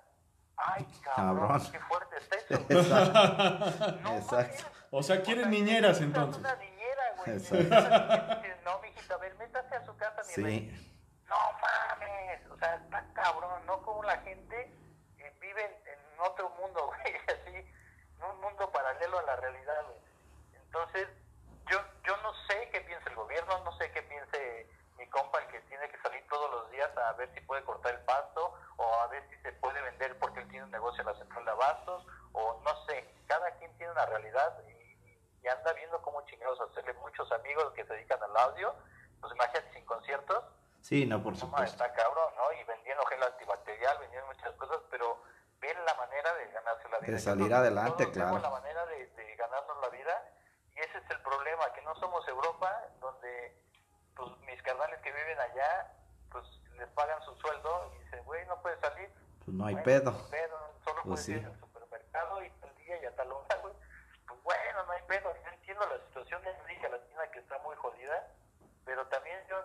Ay, cabrón, Cabrón. qué fuerte está eso. exacto. No Exacto. O sea, quieren O sea, niñeras, entonces. Una niñera, güey. Exacto. Necesitas- No, mijita, a ver, métase a su casa, mi rey. Sí, No mames, o sea, está cabrón, ¿no? Como la gente eh, vive en, en otro mundo, güey, así, en un mundo paralelo a la realidad, güey. Entonces, yo, yo no sé qué piensa el gobierno, no sé qué piense mi compa, el que tiene que salir todos los días a ver si puede cortar el pasto, o a ver si se puede vender porque él tiene un negocio en la central de abastos, o no sé, cada quien tiene una realidad y, y anda viendo cómo chingados hacerle muchos amigos que se dedican al audio, pues imagínate sin conciertos, sí, no, por supuesto. está cabrón, ¿no? Y vendiendo gel antibacterial, vendiendo muchas cosas, pero ven la manera de ganarse la vida. De salir adelante, todos claro. la manera de, de ganarnos la vida y ese es el problema, que no somos Europa, donde pues mis carnales que viven allá, pues les pagan su sueldo y dicen, güey, no puedes salir. Pues no hay Bueno, pedo. no hay pedo, solo Pues puedes sí. ir al supermercado y tal día y a tal hora, güey. Pues bueno, no hay pedo. Yo entiendo la situación de América Latina que está muy jodida, pero también yo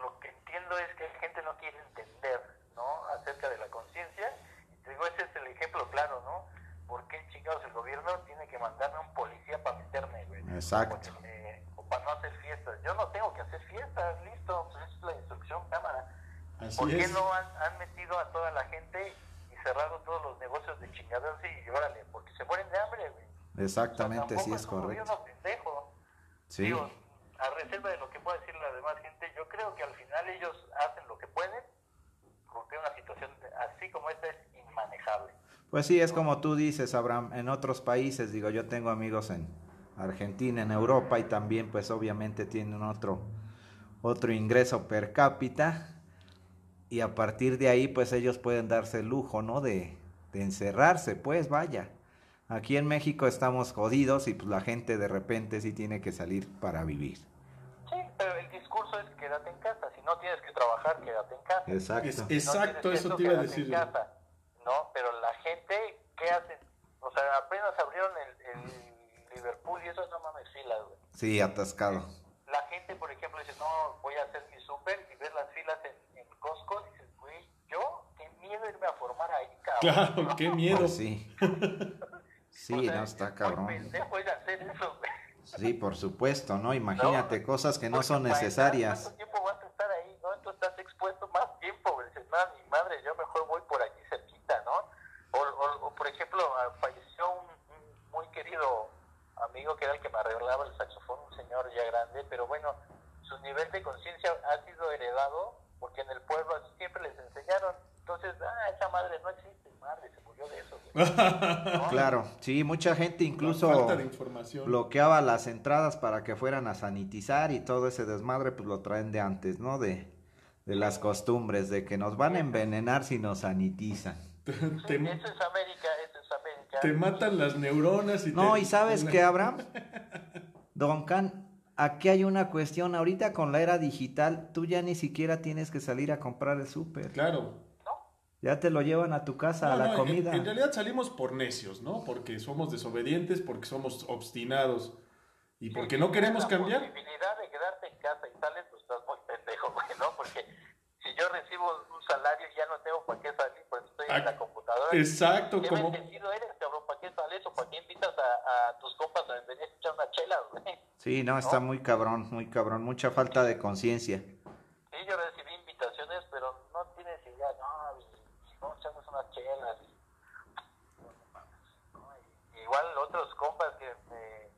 lo que entiendo es que la gente no quiere entender, ¿no? Acerca de la conciencia. Y te digo, ese es el ejemplo claro, ¿no? ¿Por qué chingados el gobierno tiene que mandarme a un policía para meterme, güey? Exacto. O, eh, o para no hacer fiestas. Yo no tengo que hacer fiestas, listo, pues es la instrucción, cámara. Así ¿Por qué es. no han, han metido a toda la gente y cerrado todos los negocios de chingaderas y órale? Porque se mueren de hambre, güey. Exactamente, O sea, sí es un correcto. pendejo. Sí, Digo, a reserva de lo que pueda decir la demás gente, yo creo que al final ellos hacen lo que pueden porque una situación así como esta es inmanejable. pues sí, es como tú dices, Abraham, en otros países, digo, yo tengo amigos en Argentina, en Europa y también pues obviamente tienen otro, otro ingreso per cápita y a partir de ahí pues ellos pueden darse el lujo, ¿no? De, de encerrarse, pues vaya. Aquí en México estamos jodidos y pues la gente de repente sí tiene que salir para vivir. Sí, pero el discurso es quédate en casa. Si no tienes que trabajar, quédate en casa. Exacto. Es- No exacto, eso esto, te iba a quédate decir. en casa. No, pero la gente, ¿qué hace? O sea, apenas abrieron el, el Liverpool y eso no mames filas, güey. Sí, atascado. La gente, por ejemplo, dice, no, voy a hacer mi súper y ves las filas en, en Costco y dices, güey, yo, qué miedo irme a formar ahí, cabrón. Claro, qué miedo. Pues sí. Sí, O sea, no está es cabrón. pendejo a hacer eso. Sí, por supuesto, ¿no? Imagínate No, cosas que no son necesarias. ¿Cuánto tiempo vas a estar ahí, no? Entonces estás expuesto más tiempo. Dices, no, mi madre, yo mejor voy por aquí cerquita, ¿no? O, o, o, por ejemplo, ah, falleció un, un muy querido amigo que era el que me arreglaba el saxofón, un señor ya grande, pero bueno, su nivel de conciencia ha sido heredado porque en el pueblo así siempre les enseñaron. Entonces, ah, esa madre no existe, madre, se murió de eso, güey. ¿No? Claro, sí, mucha gente incluso falta de información. bloqueaba las entradas para que fueran a sanitizar y todo ese desmadre, pues lo traen de antes, ¿no? De, de las costumbres, de que nos van a envenenar si nos sanitizan. Sí, eso es América, eso es América. te matan las neuronas y No, te- y sabes qué, Abraham? Don Can, aquí hay una cuestión. Ahorita con la era digital, tú ya ni siquiera tienes que salir a comprar el súper. Claro. Ya te lo llevan a tu casa, No, a la no, en- comida. En, realidad salimos por necios, ¿no? Porque somos desobedientes, porque somos obstinados y porque Sí, no si queremos tienes cambiar. La posibilidad de quedarte en casa y sales, pues estás muy pendejo, güey, ¿no? Porque si yo recibo un salario y ya no tengo para qué salir, pues estoy Ah, en la computadora. Exacto, ¿Qué como bendecido eres, cabrón? ¿Para qué sales o para qué invitas a, a tus compas a venir a echar una chela, güey? Sí, no, está muy cabrón, muy cabrón. Mucha falta de conciencia. Sí, yo recibí invitaciones, pero no tienes idea, no, y, y no echamos unas chelas. y- igual otros compas que me,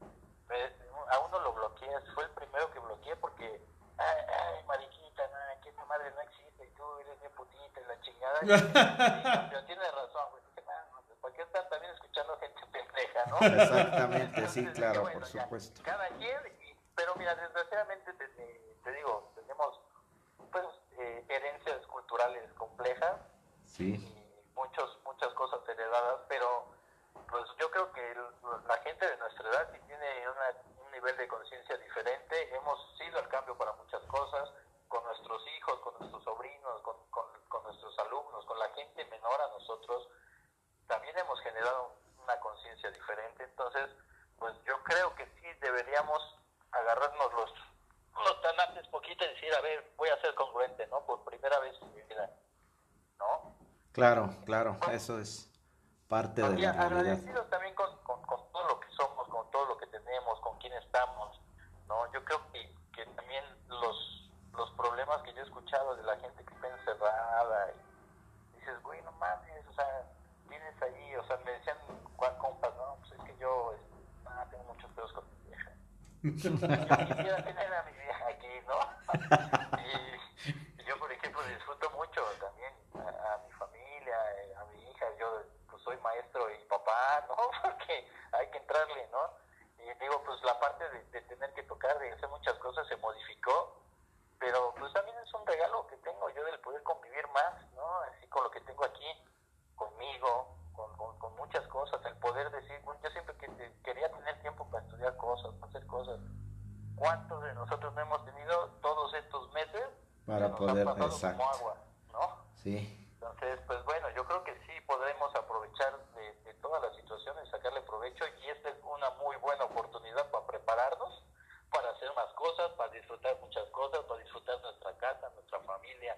me- a uno lo bloqueé, fue el primero que bloqueé porque, ay, ay mariquita, no, que esa madre no existe, y tú eres bien putita y la chingada. Sí, pero tienes razón, güey, dije, no, pues, ¿para qué estar también escuchando gente pendeja, no? Exactamente, sí, Entonces, claro, por bueno, ya, supuesto. Cada quien, y- pero mira, desgraciadamente te, te- te digo, tenemos pues eh, herencias culturales complejas Sí, y muchos, muchas cosas heredadas, pero pues yo creo que el- la gente de nuestra edad sí tiene una- un nivel de conciencia diferente, hemos sido el cambio para muchas cosas, con nuestros hijos, con nuestros sobrinos, con, con, con nuestros alumnos, con la gente menor a nosotros, también hemos generado una conciencia diferente, entonces pues yo creo que sí deberíamos agarrarnos los, los tanates poquito y decir, a ver, voy a ser congruente, ¿no? Por primera vez en mi vida, ¿no? claro, claro, eso es parte de la realidad. agradecidos también con, con, con todo lo que somos, con todo lo que tenemos, con quién estamos, ¿no? Yo creo que, que también los, los problemas que yo he escuchado de la gente que está encerrada y dices, güey, no mames, o sea, tienes ahí, o sea, me decían cua- compas, no, pues es que yo, este, ah, tengo muchos pedos con mi vieja. Yo quisiera tener a mi vieja aquí, ¿no? y, y yo, por ejemplo, disfruto mucho también a, a mi familia, eh, a mi hija, yo pues soy maestro y papá, ¿no? Porque hay que entrarle, ¿no? Y digo, pues la parte de, de tener que tocar, de hacer muchas cosas se modificó, pero pues también es un regalo que tengo yo del poder convivir más, ¿no? Así con lo que tengo aquí, conmigo, con, con, con muchas cosas, el poder decir, bueno, yo siempre que te- quería tener tiempo para estudiar cosas, para hacer cosas. ¿Cuántos de nosotros no hemos tenido todos estos meses? Para que nos poder- han pasado exacto. como agua, ¿no? Sí, Entonces, pues bueno, yo creo que sí podremos aprovechar de, de todas las situaciones, sacarle provecho y esta es una muy buena oportunidad para prepararnos, para hacer más cosas, para disfrutar muchas cosas, para disfrutar nuestra casa, nuestra familia,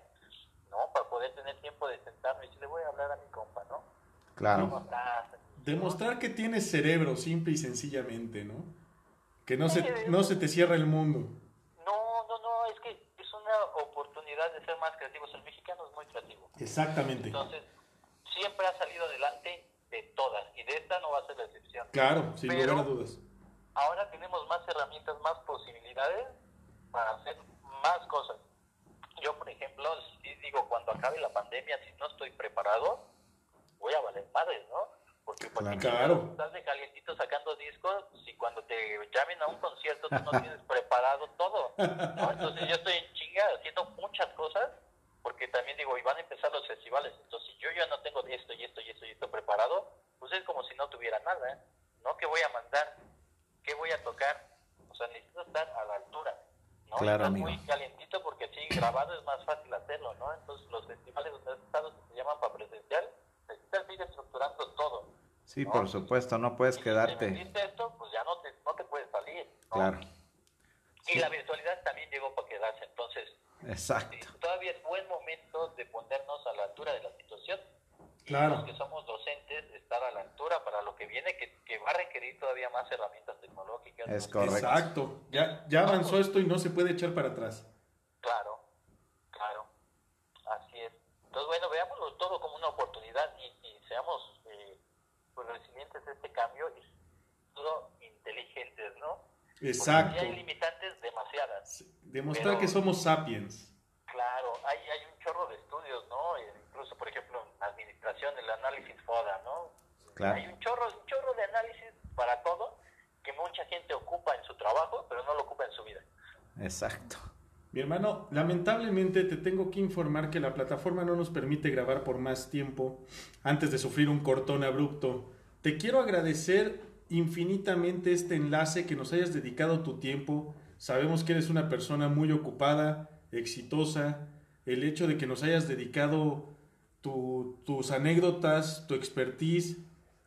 ¿no? Para poder tener tiempo de sentarme y decirle, voy a hablar a mi compa, ¿no? ¿Cómo claro. estás? Demostrar que tienes cerebro, simple y sencillamente, ¿no? Que no se, no se te cierra el mundo. No, no, no, es que es una oportunidad de ser más creativos. El mexicano es muy creativo. Exactamente. Entonces, siempre ha salido adelante de todas y de esta no va a ser la excepción. Claro, sin Pero- lugar a dudas. ahora tenemos más herramientas, más posibilidades para hacer más cosas. Yo, por ejemplo, sí digo, cuando acabe la pandemia, si no estoy preparado, voy a valer madres, ¿no? Porque ¿por qué Claro. estás de calientito sacando discos si cuando te llamen a un concierto tú no tienes preparado todo, ¿no? Entonces yo estoy en chinga haciendo muchas cosas porque también digo, y van a empezar los festivales, entonces si yo ya no tengo esto y esto y esto y esto preparado, pues es como si no tuviera nada, ¿eh? ¿no? ¿Qué voy a mandar? ¿Qué voy a tocar? O sea, necesito estar a la altura, ¿no? Claro, amigo. muy calientito porque así grabado es más fácil hacerlo, ¿no? Entonces los festivales donde has estado que se llaman para presencial, necesitas ir estructurando todo. Sí, ¿no? por supuesto, no puedes Y si te quedarte. metiste esto, pues ya no te, no te puedes salir, ¿no? Claro, Y la virtualidad también llegó para quedarse, entonces exacto. Sí, todavía es buen momento de ponernos a la altura de la situación. Y Claro. los que somos docentes, estar a la altura para lo que viene, que, que va a requerir todavía más herramientas tecnológicas. Es ¿no? correcto. Exacto. Ya, ya avanzó esto y no se puede echar para atrás. Claro, claro. Así es. Entonces, bueno, veámoslo todo como una oportunidad y, y seamos pues, resilientes a este cambio y todo inteligentes, ¿no? Porque Exacto. sí hay limitantes demasiadas. Demostrar Pero- que somos sapiens. Claro, hay, hay un chorro de estudios, ¿no? Eh, Incluso, por ejemplo, en administración, el análisis FODA, ¿no? Claro. Hay un chorro, un chorro de análisis para todo que mucha gente ocupa en su trabajo, pero no lo ocupa en su vida. Exacto. Mi hermano, lamentablemente te tengo que informar que la plataforma no nos permite grabar por más tiempo antes de sufrir un cortón abrupto. Te quiero agradecer infinitamente este enlace, que nos hayas dedicado tu tiempo. Sabemos que eres una persona muy ocupada, exitosa. El hecho de que nos hayas dedicado tus anécdotas, tu expertise.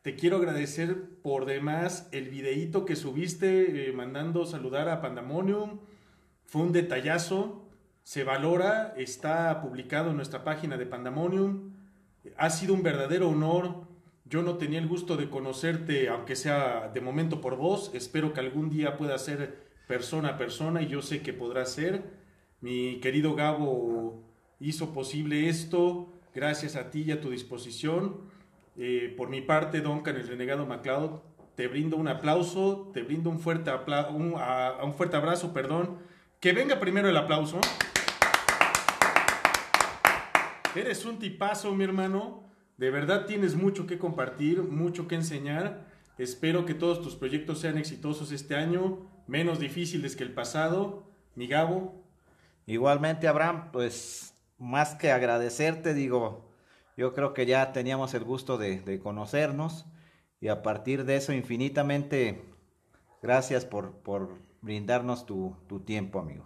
Te quiero agradecer por demás el videíto que subiste eh, mandando saludar a Pandemonium fue un detallazo, se valora, está publicado en nuestra página de Pandemonium. Ha sido un verdadero honor. Yo no tenía el gusto de conocerte, aunque sea de momento por voz. Espero que algún día pueda ser persona a persona y yo sé que podrá ser. Mi querido Gabo hizo posible esto. Gracias a ti y a tu disposición. Eh, por mi parte, Duncan, el renegado MacLeod, te brindo un aplauso, te brindo un fuerte, un, un fuerte abrazo, perdón que venga primero el aplauso. Eres un tipazo, mi hermano. De verdad tienes mucho que compartir, mucho que enseñar. Espero que todos tus proyectos sean exitosos este año, menos difíciles que el pasado. Mi Gabo. Igualmente, Abraham, pues más que agradecerte, digo, yo creo que ya teníamos el gusto de, de conocernos y a partir de eso infinitamente gracias por, por brindarnos tu, tu tiempo, amigo.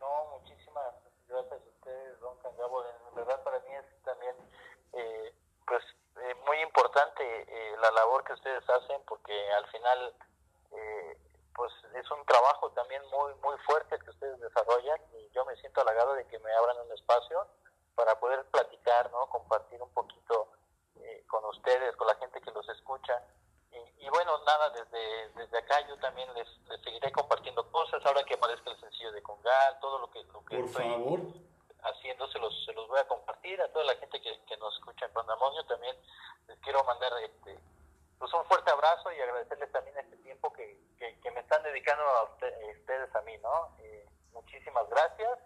No, muchísimas gracias a ustedes, don Cangabo. En verdad para mí es también eh, pues eh, muy importante eh, la labor que ustedes hacen porque al final pues es un trabajo también muy muy fuerte que ustedes desarrollan y yo me siento halagado de que me abran un espacio para poder platicar, ¿no? compartir un poquito con ustedes, con la gente que los escucha y, bueno, nada, desde, desde acá yo también les, seguiré compartiendo cosas, ahora que aparezca el sencillo de Congal, todo lo que, lo que estoy haciendo se los, se los voy a compartir a toda la gente que, que nos escucha en Pandamonio, también les quiero mandar este pues un fuerte abrazo y agradecerles también este tiempo que, que, me están dedicando a ustedes a mí, ¿no? Eh, muchísimas gracias.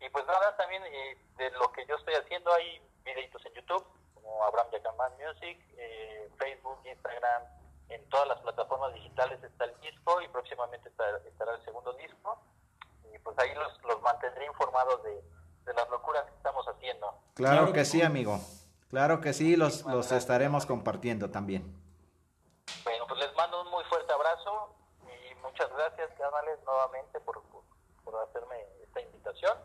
Y pues nada, también eh, de lo que yo estoy haciendo hay videitos en YouTube, como Abraham Yacaman Music, eh, Facebook, Instagram, en todas las plataformas digitales está el disco y próximamente estará el segundo disco. Y pues ahí los, los mantendré informados de, de, las locuras que estamos haciendo. Claro, que, sí, amigo. Claro que sí, los, los estaremos compartiendo también. Bueno, pues les mando un muy fuerte abrazo y muchas gracias, canales, nuevamente por, por, hacerme esta invitación.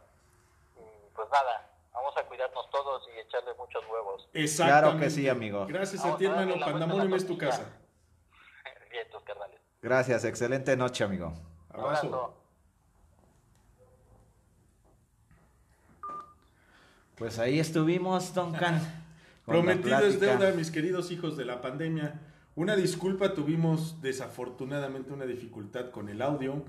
Y pues nada, vamos a cuidarnos todos y echarle muchos huevos. Claro que sí, amigo. Gracias a ti, hermano. Pandamonium es tu casa. Gracias, excelente noche, amigo. Abrazo. Pues ahí estuvimos, Don Can. Prometido es deuda, mis queridos hijos de la pandemia. Una disculpa, tuvimos desafortunadamente una dificultad con el audio.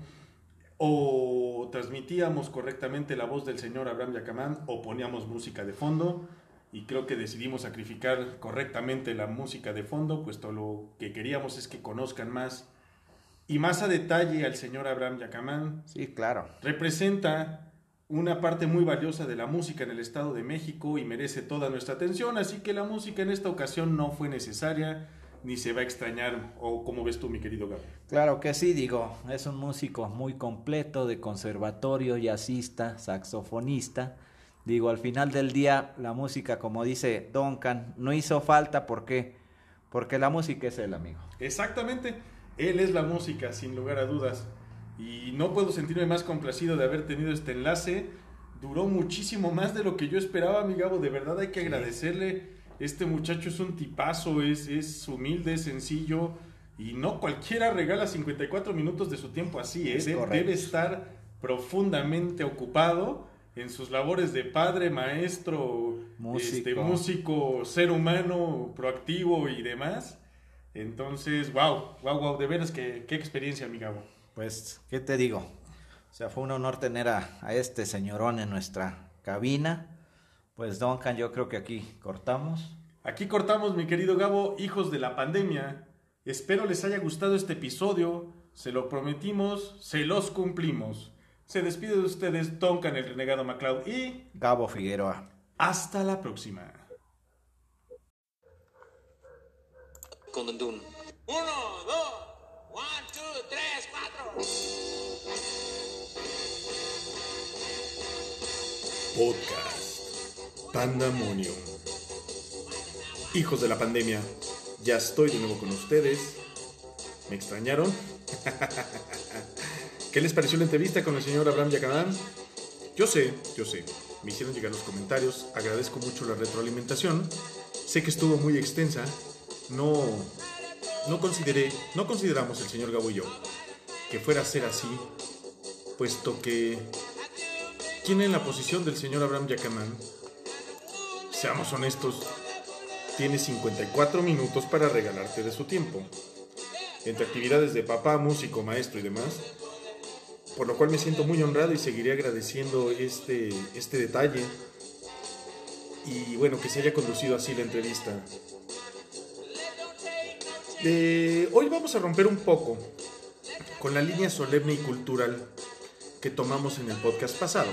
O transmitíamos correctamente la voz del señor Abraham Yacamán o poníamos música de fondo y creo que decidimos sacrificar correctamente la música de fondo, puesto lo que queríamos es que conozcan más y más a detalle al señor Abraham Yacamán. Sí, claro. Representa una parte muy valiosa de la música en el Estado de México y merece toda nuestra atención, así que la música en esta ocasión no fue necesaria ni se va a extrañar, o como ves tú, mi querido Gabo. Claro que sí, digo, es un músico muy completo de conservatorio, jazzista, saxofonista, Digo, al final del día, la música, como dice Duncan, no hizo falta. ¿Por qué? Porque la música es el amigo. Exactamente. Él es la música, sin lugar a dudas. Y no puedo sentirme más complacido de haber tenido este enlace. Duró muchísimo más de lo que yo esperaba, mi Gabo. De verdad hay que agradecerle. Este muchacho es un tipazo, es, es humilde, es sencillo. Y no cualquiera regala 54 minutos de su tiempo así. ¿eh? Debe estar profundamente ocupado en sus labores de padre, maestro, músico, este, músico ser humano, proactivo y demás. Entonces, wow, wow, wow, de veras que, qué experiencia, mi Gabo. Pues, ¿qué te digo? O sea, fue un honor tener a, a este señorón en nuestra cabina. Pues, Duncan, yo creo que aquí cortamos. Aquí cortamos, mi querido Gabo, hijos de la pandemia. Espero les haya gustado este episodio. Se lo prometimos, se los cumplimos. Se despide de ustedes Tonkan, el renegado MacLeod y Gabo Figueroa. Hasta la próxima. Con Uno, dos, one, two, tres, cuatro. Podcast Pandemonium. Hijos de la pandemia, ya estoy de nuevo con ustedes. ¿Me extrañaron? ¿Qué les pareció la entrevista con el señor Abraham Yacadán? Yo sé, yo sé. Me hicieron llegar los comentarios. Agradezco mucho la retroalimentación. Sé que estuvo muy extensa. No, no consideré, no consideramos el señor Gabo y yo que fuera a ser así, puesto que ¿quién en la posición del señor Abraham Yacamán? Seamos honestos, tiene 54 minutos para regalarte de su tiempo. Entre actividades de papá, músico, maestro y demás, por lo cual me siento muy honrado y seguiré agradeciendo este, este detalle. Y bueno, que se haya conducido así la entrevista. Eh, hoy vamos a romper un poco con la línea solemne y cultural que tomamos en el podcast pasado.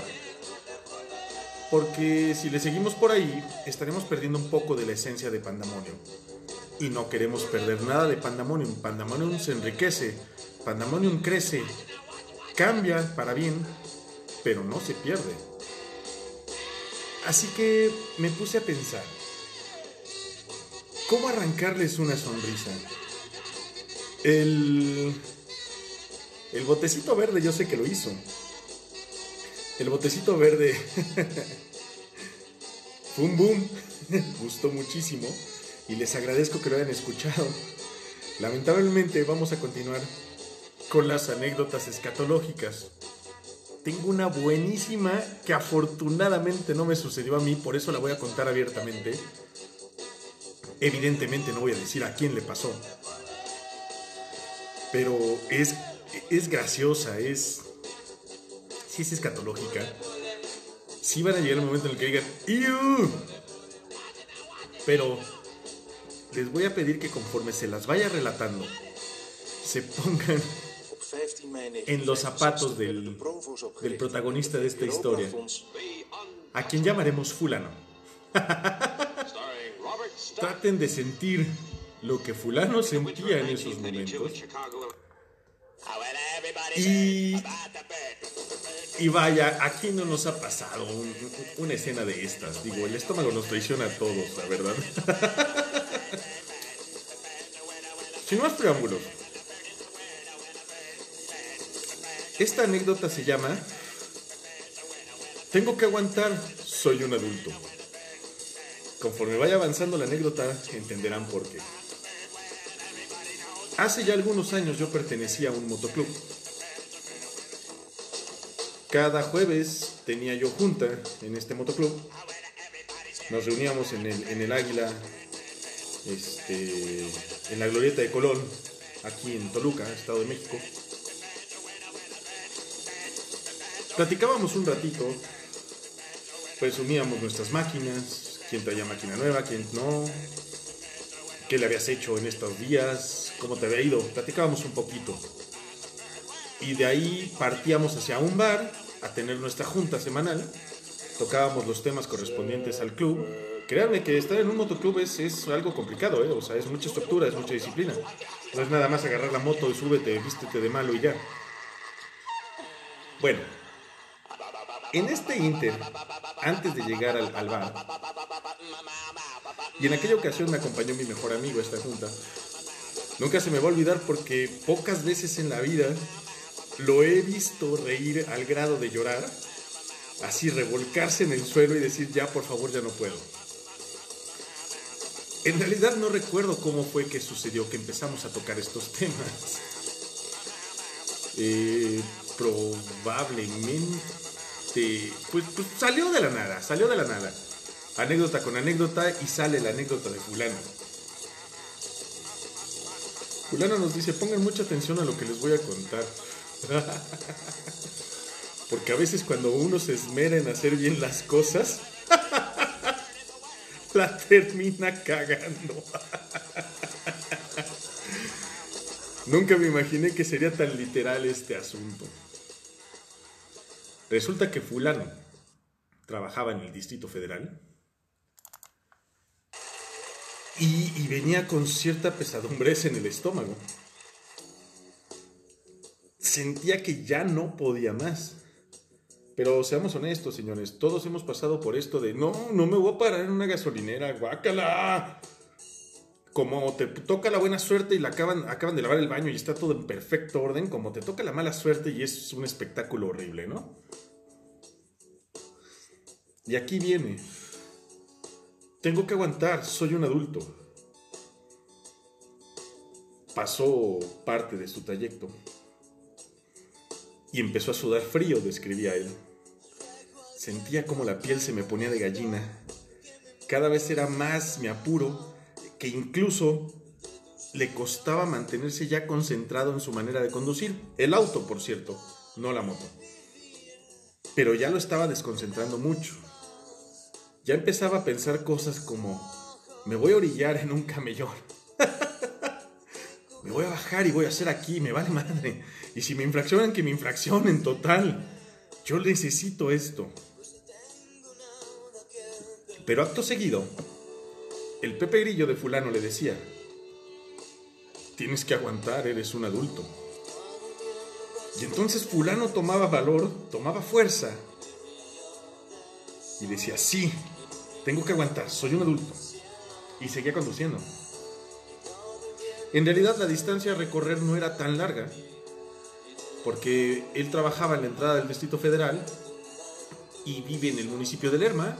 Porque si le seguimos por ahí, estaremos perdiendo un poco de la esencia de Pandemonium. Y no queremos perder nada de Pandemonium. Pandemonium se enriquece, Pandemonium crece, cambia para bien, pero no se pierde. Así que me puse a pensar, ¿cómo arrancarles una sonrisa? El, el botecito verde yo sé que lo hizo. El botecito verde fue un boom, gustó muchísimo y les agradezco que lo hayan escuchado. Lamentablemente vamos a continuar con las anécdotas escatológicas. Tengo una buenísima que afortunadamente no me sucedió a mí, por eso la voy a contar abiertamente. Evidentemente no voy a decir a quién le pasó. Pero es, es graciosa, es... Sí es escatológica. Sí van a llegar el momento en el que digan ¡Iu! Pero les voy a pedir que conforme se las vaya relatando, se pongan en los zapatos del, protagonista de esta historia, a quien llamaremos fulano. Traten de sentir lo que fulano sentía en esos momentos. Y, y vaya, aquí no nos ha pasado un- una escena de estas. Digo, el estómago nos traiciona a todos, la verdad. Sin más preámbulos. Esta anécdota se llama Tengo que aguantar, soy un adulto. Conforme vaya avanzando la anécdota, entenderán por qué. Hace ya algunos años yo pertenecía a un motoclub. Cada jueves tenía yo junta en este motoclub. Nos reuníamos en el, en el Águila, este, en la Glorieta de Colón, aquí en Toluca, Estado de México. Platicábamos un ratito, presumíamos nuestras máquinas, quién traía máquina nueva, quién no, qué le habías hecho en estos días, cómo te había ido, platicábamos un poquito. Y de ahí partíamos hacia un bar a tener nuestra junta semanal, tocábamos los temas correspondientes al club. Créanme que estar en un motoclub es, es algo complicado, ¿eh? o sea, es mucha estructura, es mucha disciplina. No es nada más agarrar la moto y súbete, vístete de malo y ya. Bueno, en este inter, antes de llegar al, bar, y en aquella ocasión me acompañó mi mejor amigo a esta junta, nunca se me va a olvidar porque pocas veces en la vida lo he visto reír al grado de llorar, así revolcarse en el suelo y decir, ya por favor, ya no puedo. En realidad no recuerdo cómo fue que sucedió que empezamos a tocar estos temas. Eh, probablemente pues, pues salió de la nada, salió de la nada. Anécdota con anécdota y sale la anécdota de fulano. Fulano nos dice, pongan mucha atención a lo que les voy a contar. Porque a veces cuando uno se esmera en hacer bien las cosas, la termina cagando. Nunca me imaginé que sería tan literal este asunto. Resulta que fulano trabajaba en el Distrito Federal y, venía con cierta pesadumbrez en el estómago. Sentía que ya no podía más. Pero seamos honestos, señores, todos hemos pasado por esto de no, no me voy a parar en una gasolinera, guácala. Como te toca la buena suerte y la acaban, acaban de lavar el baño y está todo en perfecto orden, como te toca la mala suerte y es un espectáculo horrible, ¿no? Y aquí viene. Tengo que aguantar, soy un adulto. Pasó parte de su trayecto y empezó a sudar frío, describía él. Sentía como la piel se me ponía de gallina. Cada vez era más mi apuro, que incluso le costaba mantenerse ya concentrado en su manera de conducir. El auto, por cierto, no la moto. Pero ya lo estaba desconcentrando mucho. Ya empezaba a pensar cosas como, me voy a orillar en un camellón. me voy a bajar y voy a hacer aquí, me vale madre. Y si me infraccionan, que me infraccionen total. Yo necesito esto. Pero acto seguido, el Pepe Grillo de fulano le decía, tienes que aguantar, eres un adulto. Y entonces fulano tomaba valor, tomaba fuerza y decía, sí, tengo que aguantar, soy un adulto. Y seguía conduciendo. En realidad la distancia a recorrer no era tan larga, porque él trabajaba en la entrada del Distrito Federal y vive en el municipio de Lerma,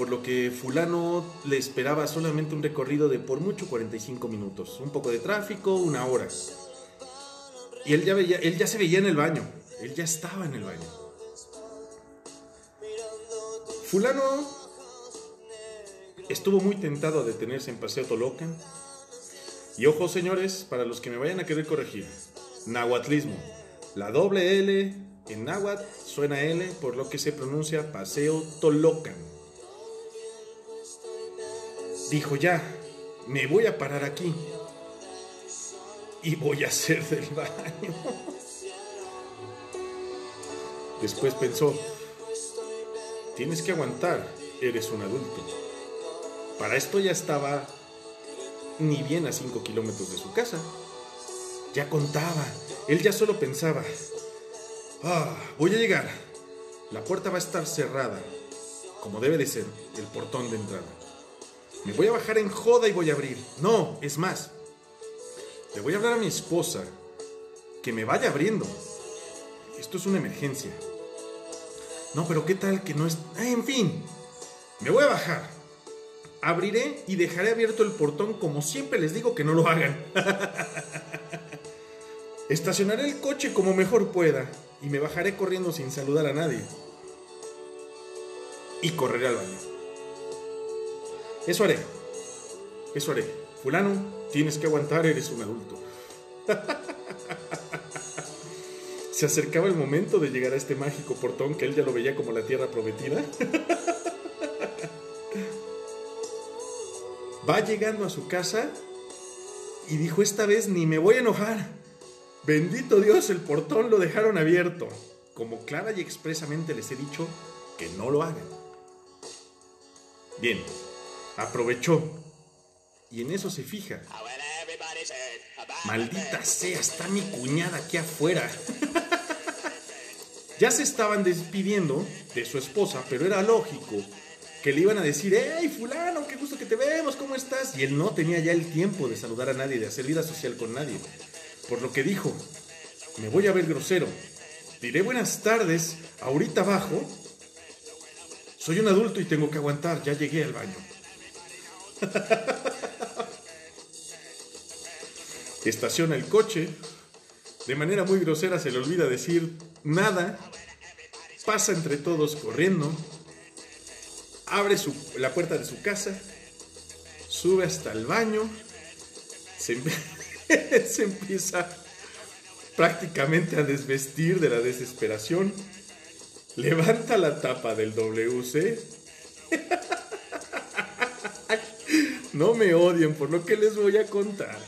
por lo que fulano le esperaba solamente un recorrido de por mucho 45 minutos, un poco de tráfico, una hora. Y él ya, veía, él ya se veía en el baño, él ya estaba en el baño. Fulano estuvo muy tentado a detenerse en Paseo Tolocan. Y ojo, señores, para los que me vayan a querer corregir, nahuatlismo. La doble L en náhuatl suena L, por lo que se pronuncia Paseo Tolocan. Dijo ya, me voy a parar aquí y voy a hacer del baño. Después pensó, tienes que aguantar, eres un adulto. Para esto ya estaba ni bien a 5 kilómetros de su casa. Ya contaba, él ya solo pensaba, ah, voy a llegar. La puerta va a estar cerrada, como debe de ser, el portón de entrada. Me voy a bajar en joda y voy a abrir. No, es más, le voy a hablar a mi esposa que me vaya abriendo. Esto es una emergencia. No, pero ¿qué tal que no es... Ah, en fin, me voy a bajar. Abriré y dejaré abierto el portón como siempre les digo que no lo hagan. Estacionaré el coche como mejor pueda y me bajaré corriendo sin saludar a nadie. Y correré al baño. Eso haré. Eso haré. Fulano, tienes que aguantar, eres un adulto. Se acercaba el momento de llegar a este mágico portón que él ya lo veía como la tierra prometida. Va llegando a su casa y dijo, esta vez ni me voy a enojar. Bendito Dios, el portón lo dejaron abierto. Como clara y expresamente les he dicho que no lo hagan. Bien, aprovechó. Y en eso se fija. Maldita sea, está mi cuñada aquí afuera. ya se estaban despidiendo de su esposa, pero era lógico que le iban a decir, hey fulano, qué gusto que te vemos, ¿cómo estás? Y él no tenía ya el tiempo de saludar a nadie, de hacer vida social con nadie. Por lo que dijo, me voy a ver grosero. Diré buenas tardes, ahorita abajo. Soy un adulto y tengo que aguantar, ya llegué al baño. Estaciona el coche. De manera muy grosera se le olvida decir nada. Pasa entre todos corriendo. Abre la puerta de su casa. Sube hasta el baño. Se, se empieza prácticamente a desvestir de la desesperación. Levanta la tapa del WC. No me odien por lo que les voy a contar.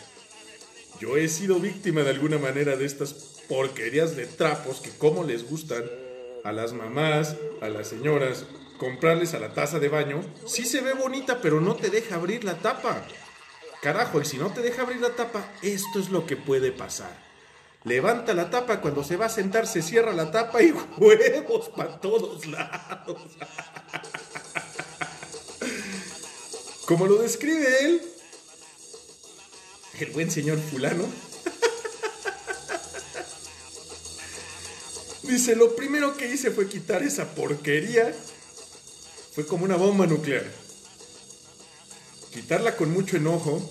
Yo he sido víctima de alguna manera de estas porquerías de trapos que como les gustan a las mamás, a las señoras, comprarles a la taza de baño. Sí se ve bonita, pero no te deja abrir la tapa. Carajo, y si no te deja abrir la tapa, esto es lo que puede pasar. levanta la tapa, cuando se va a sentar se cierra la tapa y huevos para todos lados. Como lo describe él, el buen señor fulano, dice, lo primero que hice fue quitar esa porquería, fue como una bomba nuclear. Quitarla con mucho enojo.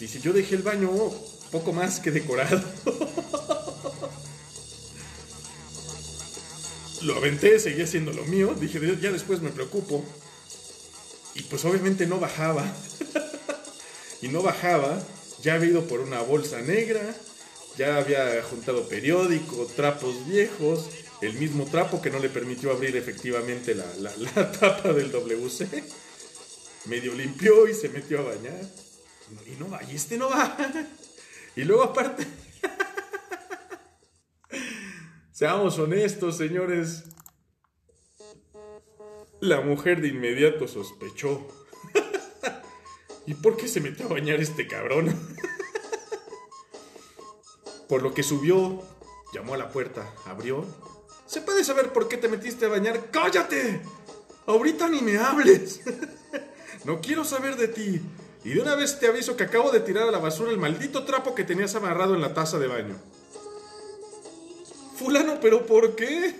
Dice, yo dejé el baño poco más que decorado. lo aventé, seguía haciendo lo mío. Dije, ya después me preocupo. Y pues obviamente no bajaba. y no bajaba. Ya había ido por una bolsa negra. Ya había juntado periódico, trapos viejos. El mismo trapo que no le permitió abrir efectivamente la, la, la tapa del WC. Medio limpió y se metió a bañar. Y no va, y este no va. Y luego aparte... Seamos honestos, señores. La mujer de inmediato sospechó. ¿Y por qué se metió a bañar este cabrón? por lo que subió, llamó a la puerta, abrió. ¿Se puede saber por qué te metiste a bañar? ¡Cállate! Ahorita ni me hables. no quiero saber de ti. Y de una vez te aviso que acabo de tirar a la basura el maldito trapo que tenías amarrado en la taza de baño. Fulano, pero ¿por qué?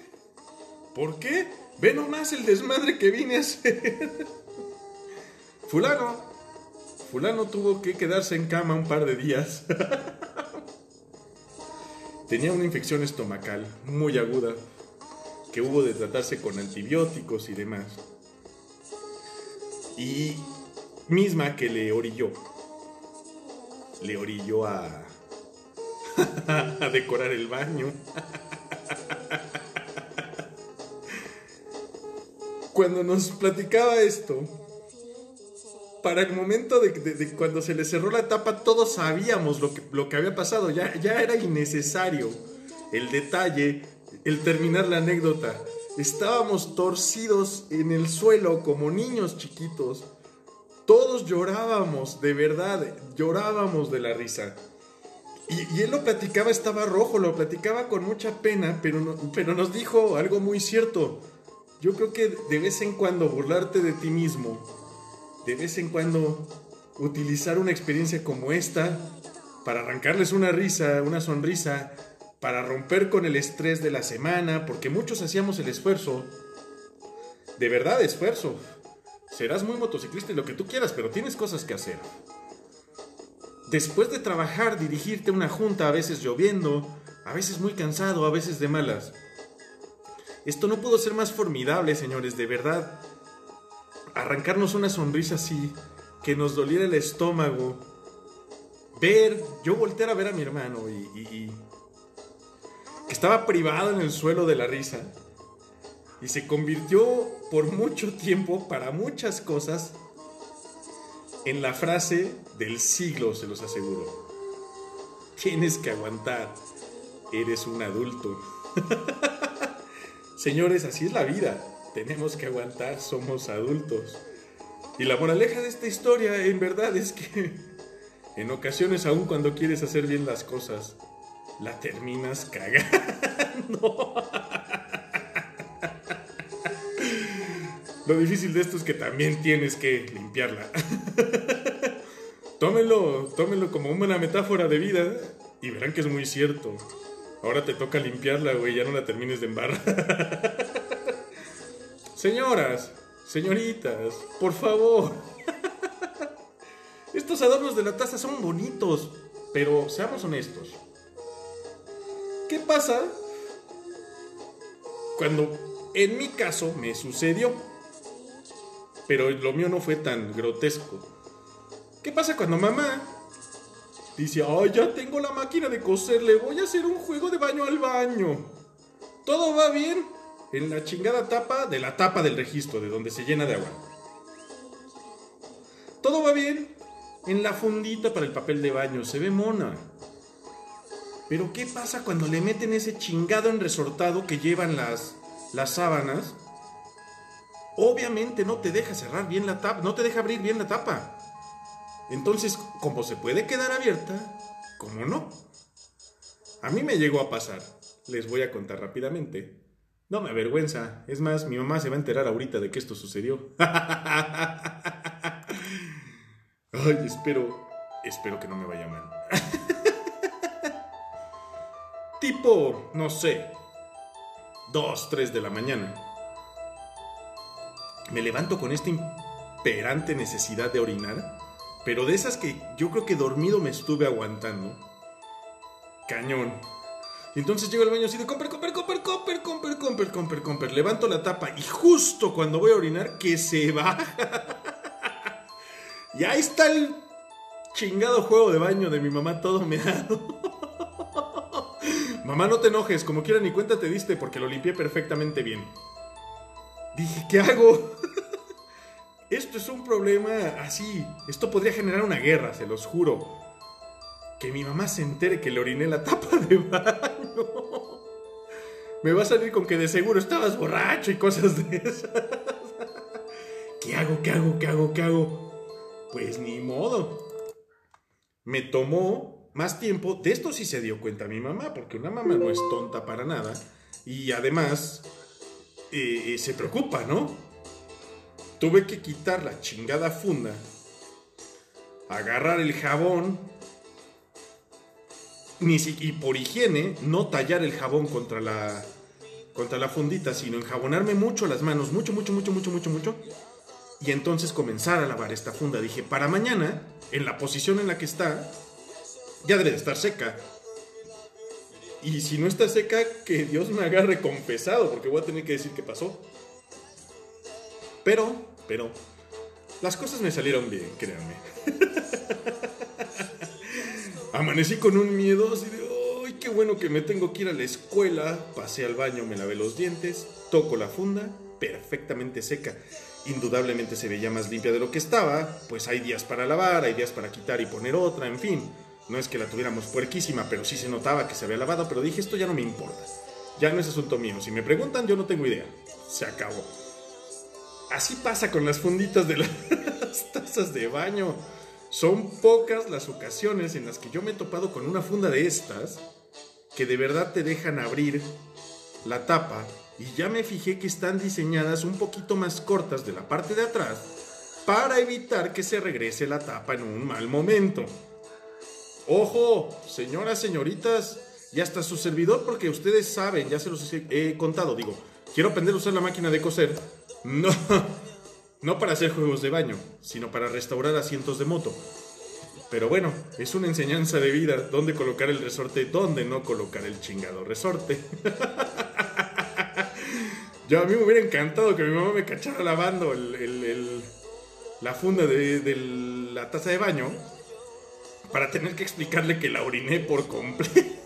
¿Por qué? Ve nomás el desmadre que vine a hacer. Fulano. Fulano tuvo que quedarse en cama un par de días. Tenía una infección estomacal muy aguda que hubo de tratarse con antibióticos y demás. Y misma que le orilló. Le orilló a, a decorar el baño. Cuando nos platicaba esto, para el momento de, cuando se le cerró la tapa, todos sabíamos lo que, había pasado. Ya, era innecesario el detalle, el terminar la anécdota. Estábamos torcidos en el suelo como niños chiquitos. Todos llorábamos, de verdad, llorábamos de la risa. Y, él lo platicaba, estaba rojo, lo platicaba con mucha pena, pero nos dijo algo muy cierto. Yo creo que de vez en cuando burlarte de ti mismo, de vez en cuando utilizar una experiencia como esta para arrancarles una risa, una sonrisa, para romper con el estrés de la semana, porque muchos hacíamos el esfuerzo, de verdad esfuerzo. Serás muy motociclista y lo que tú quieras, pero tienes cosas que hacer. Después de trabajar, dirigirte a una junta, a veces lloviendo, a veces muy cansado, a veces de malas. Esto no pudo ser más formidable, señores, de verdad. Arrancarnos una sonrisa así, que nos doliera el estómago. Ver, yo voltear a ver a mi hermano y, y- que estaba privado en el suelo de la risa. Y se convirtió por mucho tiempo, para muchas cosas, en la frase del siglo, se los aseguro. Tienes que aguantar. Eres un adulto. Señores, así es la vida. Tenemos que aguantar, somos adultos. Y la moraleja de esta historia, en verdad, es que en ocasiones, aun cuando quieres hacer bien las cosas, la terminas cagando. Lo difícil de esto es que también tienes que limpiarla. tómenlo, tómenlo como una metáfora de vida y verán que es muy cierto. Ahora te toca limpiarla, güey, ya no la termines de embarrar. Señoras, señoritas, por favor. Estos adornos de la taza son bonitos, pero seamos honestos. ¿Qué pasa cuando en mi caso me sucedió? Pero lo mío no fue tan grotesco. ¿Qué pasa cuando mamá dice, ay, ya tengo la máquina de coser, le voy a hacer un juego de baño al baño? Todo va bien en la chingada tapa de la tapa del registro, de donde se llena de agua. Todo va bien en la fundita para el papel de baño, se ve mona. Pero ¿qué pasa cuando le meten ese chingado en resortado que llevan las, las sábanas? Obviamente no te deja cerrar bien la tapa, no te deja abrir bien la tapa. Entonces, como se puede quedar abierta, ¿cómo no? A mí me llegó a pasar. Les voy a contar rápidamente. No me avergüenza. Es más, mi mamá se va a enterar ahorita de que esto sucedió. Ay, espero, espero que no me vaya mal. tipo, no sé, 2, 3 de la mañana. Me levanto con esta imperante necesidad de orinar, pero de esas que yo creo que dormido me estuve aguantando. Cañón. Y entonces llego al baño así de comper, comper, comper, comper, comper, comper, comper, comper. Levanto la tapa y justo cuando voy a orinar, que se baja. y ahí está el chingado juego de baño de mi mamá todo meado. mamá, no te enojes, como quiera ni cuenta te diste porque lo limpié perfectamente bien. Dije, ¿qué hago? Esto es un problema así. Esto podría generar una guerra, se los juro. Que mi mamá se entere que le oriné la tapa de baño. Me va a salir con que de seguro estabas borracho y cosas de esas. ¿Qué hago? ¿Qué hago? ¿Qué hago? ¿Qué hago? Pues ni modo. Me tomó más tiempo. De esto sí se dio cuenta mi mamá, porque una mamá no es tonta para nada. Y además eh, eh, se preocupa, ¿no? Tuve que quitar la chingada funda, agarrar el jabón, ni si, y por higiene, no tallar el jabón contra la, contra la fundita, sino enjabonarme mucho las manos, mucho, mucho, mucho, mucho, mucho, mucho. Y entonces comenzar a lavar esta funda. Dije, para mañana, en la posición en la que está, ya debe de estar seca. Y si no está seca, que Dios me agarre confesado, porque voy a tener que decir qué pasó. Pero, pero, las cosas me salieron bien, créanme. Amanecí con un miedo así de, ¡ay, qué bueno que me tengo que ir a la escuela! Pasé al baño, me lavé los dientes, toco la funda, perfectamente seca. Indudablemente se veía más limpia de lo que estaba, pues hay días para lavar, hay días para quitar y poner otra, en fin. No es que la tuviéramos puerquísima, pero sí se notaba que se había lavado, pero dije, esto ya no me importa. Ya no es asunto mío. Si me preguntan, yo no tengo idea. Se acabó. Así pasa con las funditas de las tazas de baño. Son pocas las ocasiones en las que yo me he topado con una funda de estas que de verdad te dejan abrir la tapa y ya me fijé que están diseñadas un poquito más cortas de la parte de atrás para evitar que se regrese la tapa en un mal momento. Ojo, señoras, señoritas, y hasta su servidor, porque ustedes saben, ya se los he contado, digo, quiero aprender a usar la máquina de coser. No, no para hacer juegos de baño, sino para restaurar asientos de moto. Pero bueno, es una enseñanza de vida, dónde colocar el resorte, dónde no colocar el chingado resorte. Yo a mí me hubiera encantado que mi mamá me cachara lavando el, la funda de, de la taza de baño para tener que explicarle que la oriné por completo.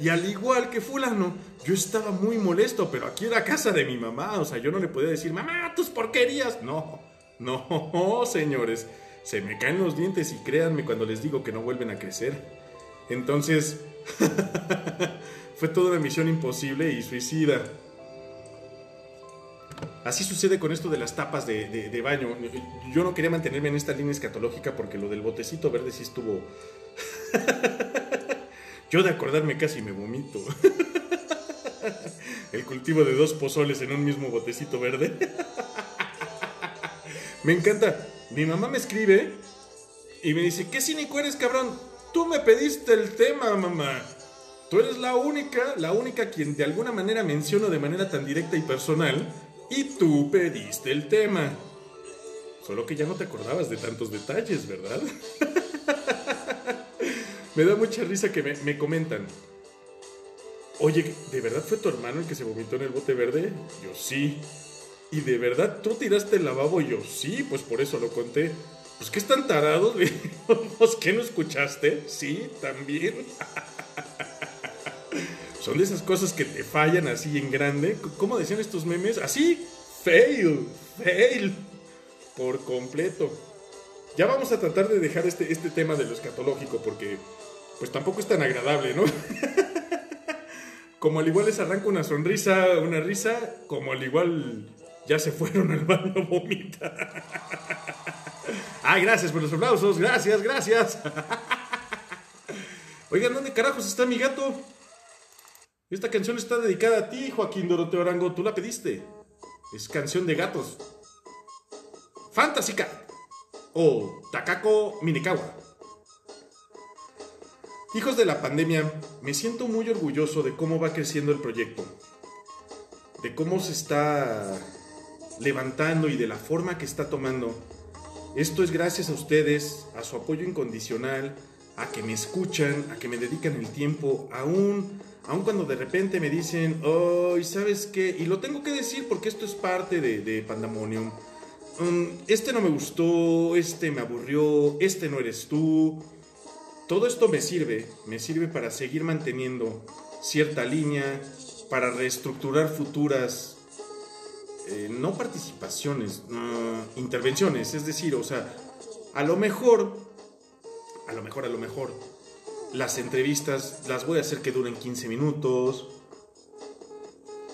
Y al igual que fulano, yo estaba muy molesto, pero aquí era casa de mi mamá, o sea, yo no le podía decir, mamá, tus porquerías. No, no, señores, se me caen los dientes y créanme cuando les digo que no vuelven a crecer. Entonces, fue toda una misión imposible y suicida. Así sucede con esto de las tapas de, baño. Yo no quería mantenerme en esta línea escatológica porque lo del botecito verde sí estuvo... Yo de acordarme casi me vomito. El cultivo de dos pozoles en un mismo botecito verde. Me encanta. Mi mamá me escribe y me dice, ¿qué cínico eres, cabrón? Tú me pediste el tema, mamá. Tú eres la única, la única quien de alguna manera menciono de manera tan directa y personal. Y tú pediste el tema. Solo que ya no te acordabas de tantos detalles, ¿verdad? me da mucha risa que me, me comentan. Oye, ¿de verdad fue tu hermano el que se vomitó en el bote verde? Yo sí. ¿Y de verdad tú tiraste el lavabo? Yo sí, pues por eso lo conté. Pues que están tarados, pues que no escuchaste? Sí, también. Son de esas cosas que te fallan así en grande. ¿Cómo decían estos memes? Así, fail, fail, por completo. Ya vamos a tratar de dejar este, este tema de lo escatológico porque pues tampoco es tan agradable, ¿no? como al igual les arranca una sonrisa, una risa, como al igual ya se fueron al baño a vomitar. Ay, gracias por los aplausos, gracias, gracias. Oigan, ¿dónde carajos está mi gato? Esta canción está dedicada a ti, Joaquín Doroteo Arango. Tú la pediste. Es canción de gatos. Fantasy Cat. O Takako Minekawa. Hijos de la pandemia, me siento muy orgulloso de cómo va creciendo el proyecto. De cómo se está levantando y de la forma que está tomando. Esto es gracias a ustedes, a su apoyo incondicional, a que me escuchan, a que me dedican el tiempo, aún, aún cuando de repente me dicen, oh, ¿sabes qué? Y lo tengo que decir porque esto es parte de, de Pandemonium. Um, este no me gustó, este me aburrió, este no eres tú. Todo esto me sirve, me sirve para seguir manteniendo cierta línea, para reestructurar futuras, eh, no participaciones, intervenciones, es decir, o sea, a lo mejor, a lo mejor, a lo mejor, las entrevistas las voy a hacer que duren 15 minutos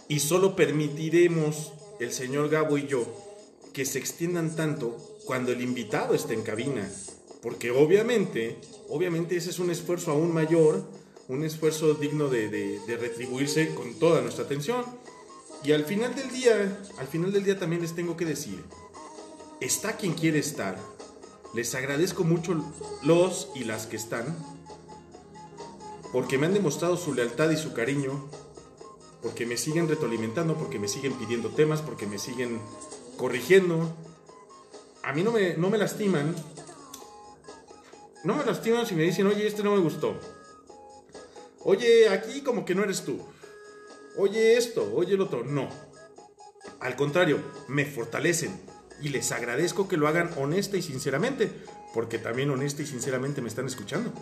y solo permitiremos el señor Gabo y yo que se extiendan tanto cuando el invitado esté en cabina. Porque obviamente, obviamente ese es un esfuerzo aún mayor, un esfuerzo digno de, de- de retribuirse con toda nuestra atención. Y al final del día, al final del día también les tengo que decir, está quien quiere estar. Les agradezco mucho los y las que están, porque me han demostrado su lealtad y su cariño, porque me siguen retroalimentando, porque me siguen pidiendo temas, porque me siguen corrigiendo. A mí no me, no me lastiman. No me lastiman si me dicen, oye, este no me gustó. Oye, aquí como que no eres tú. Oye esto, oye el otro. No. Al contrario, me fortalecen. Y les agradezco que lo hagan honesta y sinceramente. Porque también honesta y sinceramente me están escuchando.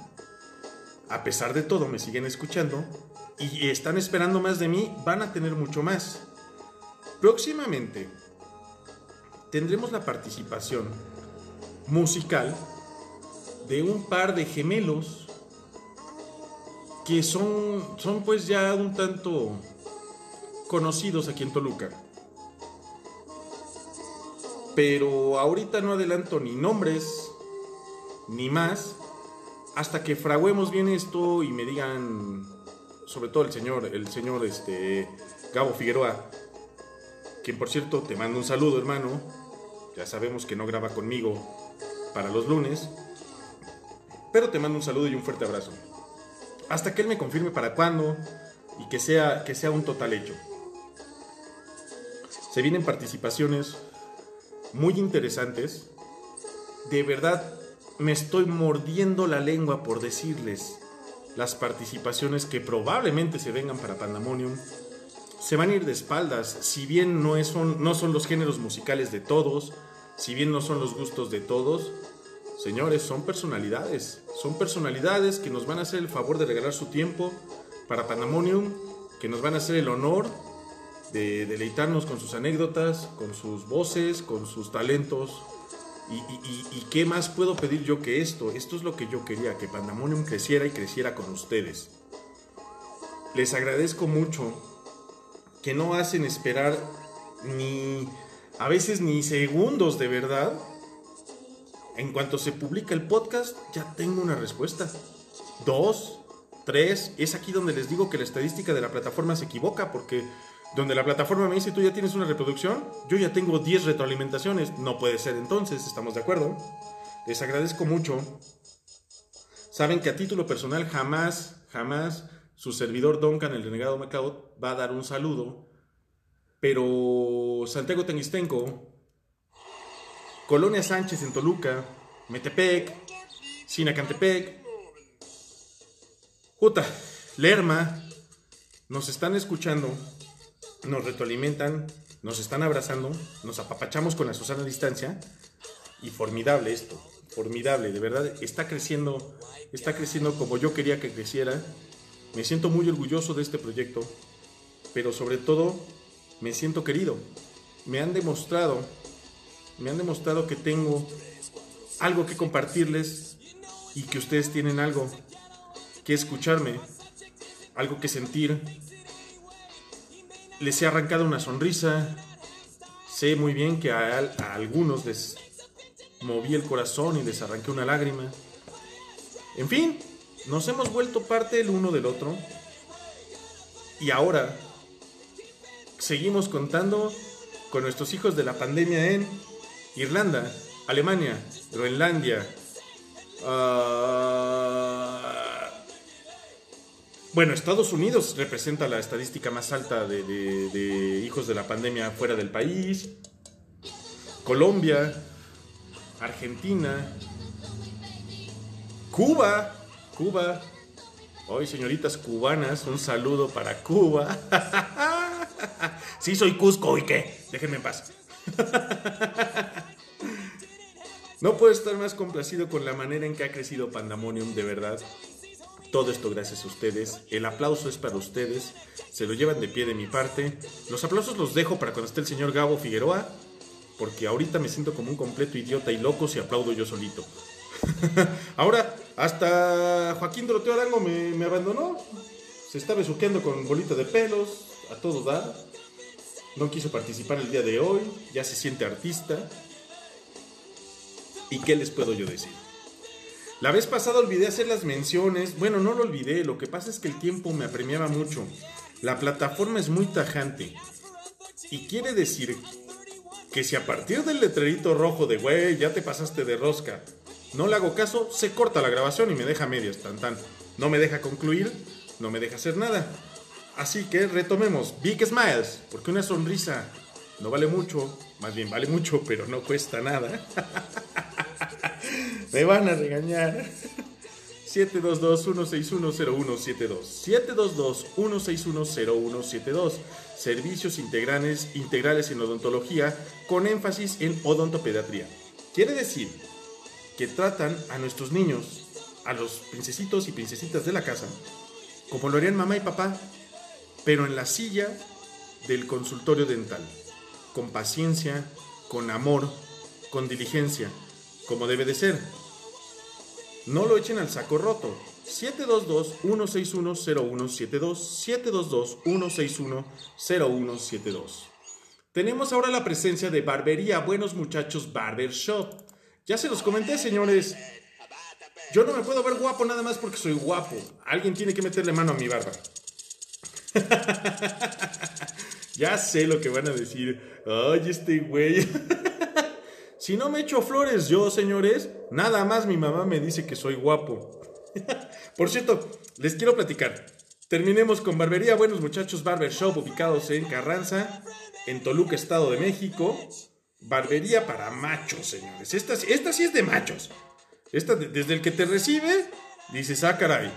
A pesar de todo, me siguen escuchando. Y están esperando más de mí. Van a tener mucho más. Próximamente tendremos la participación musical de un par de gemelos que son, son pues ya un tanto conocidos aquí en Toluca. Pero ahorita no adelanto ni nombres ni más hasta que fraguemos bien esto y me digan sobre todo el señor el señor este Gabo Figueroa quien por cierto te mando un saludo hermano ya sabemos que no graba conmigo para los lunes pero te mando un saludo y un fuerte abrazo hasta que él me confirme para cuándo y que sea, que sea un total hecho. Se vienen participaciones muy interesantes. De verdad, me estoy mordiendo la lengua por decirles las participaciones que probablemente se vengan para Pandemonium. Se van a ir de espaldas, si bien no, es, son, no son los géneros musicales de todos, si bien no son los gustos de todos, Señores, son personalidades. Son personalidades que nos van a hacer el favor de regalar su tiempo para Pandemonium, que nos van a hacer el honor de deleitarnos con sus anécdotas, con sus voces, con sus talentos. Y, y- qué más puedo pedir yo que esto? Esto es lo que yo quería, que Pandemonium creciera y creciera con ustedes. Les agradezco mucho que no hacen esperar ni, a veces ni segundos de verdad en cuanto se publica el podcast, ya tengo una respuesta. Dos, tres, es aquí donde les digo que la estadística de la plataforma se equivoca, porque donde la plataforma me dice tú ya tienes una reproducción, yo ya tengo 10 retroalimentaciones. No puede ser entonces, ¿estamos de acuerdo? Les agradezco mucho. Saben que a título personal jamás, jamás su servidor Duncan, el renegado Macao, va a dar un saludo. Pero Santiago Tengistenco, Colonia Sánchez en Toluca, Metepec, Sinacantepec, Juta, Lerma, nos están escuchando, nos retroalimentan, nos están abrazando, nos apapachamos con la Susana distancia y formidable esto, formidable, de verdad está creciendo, está creciendo como yo quería que creciera. Me siento muy orgulloso de este proyecto, pero sobre todo me siento querido. Me han demostrado me han demostrado que tengo algo que compartirles y que ustedes tienen algo que escucharme, algo que sentir. Les he arrancado una sonrisa. Sé muy bien que a, algunos les moví el corazón y les arranqué una lágrima. En fin, nos hemos vuelto parte el uno del otro. Y ahora seguimos contando con nuestros hijos de la pandemia en Irlanda, Alemania, Groenlandia. ah, bueno, Estados Unidos representa la estadística más alta de, de- hijos de la pandemia fuera del país. Colombia, Argentina, Cuba, Cuba. Hoy, señoritas cubanas, un saludo para Cuba. sí, soy Cusco, ¿y qué? Déjenme en paz. No puedo estar más complacido con la manera en que ha crecido Pandemonium, de verdad. Todo esto gracias a ustedes. El aplauso es para ustedes. Se lo llevan de pie de mi parte. Los aplausos los dejo para cuando esté el señor Gabo Figueroa. Porque ahorita me siento como un completo idiota y loco si aplaudo yo solito. Ahora, hasta Joaquín Doroteo Arango me, me abandonó. Se está besuqueando con bolita de pelos, a todo dar. No quiso participar el día de hoy, ya se siente artista. ¿Y qué les puedo yo decir? La vez pasada olvidé hacer las menciones. Bueno, no lo olvidé, lo que pasa es que el tiempo me apremiaba mucho. La plataforma es muy tajante. Y quiere decir que si a partir del letrerito rojo de güey, ya te pasaste de rosca, no le hago caso, se corta la grabación y me deja medias, tan tan. No me deja concluir, no me deja hacer nada. Así que retomemos. Big Smiles, porque una sonrisa no vale mucho, más bien vale mucho, pero no cuesta nada. me van a regañar. 722-161-0172. 722-161-0172. Servicios integrales, integrales en odontología con énfasis en odontopediatría. Quiere decir que tratan a nuestros niños, a los princesitos y princesitas de la casa, como lo harían mamá y papá, pero en la silla del consultorio dental, con paciencia, con amor, con diligencia, como debe de ser. No lo echen al saco roto. 722-161-0172. 722-161-0172. Tenemos ahora la presencia de Barbería Buenos Muchachos Barber Shop. Ya se los comenté, señores. Yo no me puedo ver guapo nada más porque soy guapo. Alguien tiene que meterle mano a mi barba. ya sé lo que van a decir. Ay, este güey. Si no me echo flores yo, señores, nada más mi mamá me dice que soy guapo. Por cierto, les quiero platicar. Terminemos con Barbería Buenos Muchachos Barber Shop, ubicados en Carranza, en Toluca, Estado de México. Barbería para machos, señores. Esta, sí es de machos. Esta, de- desde el que te recibe, dices, ah, caray.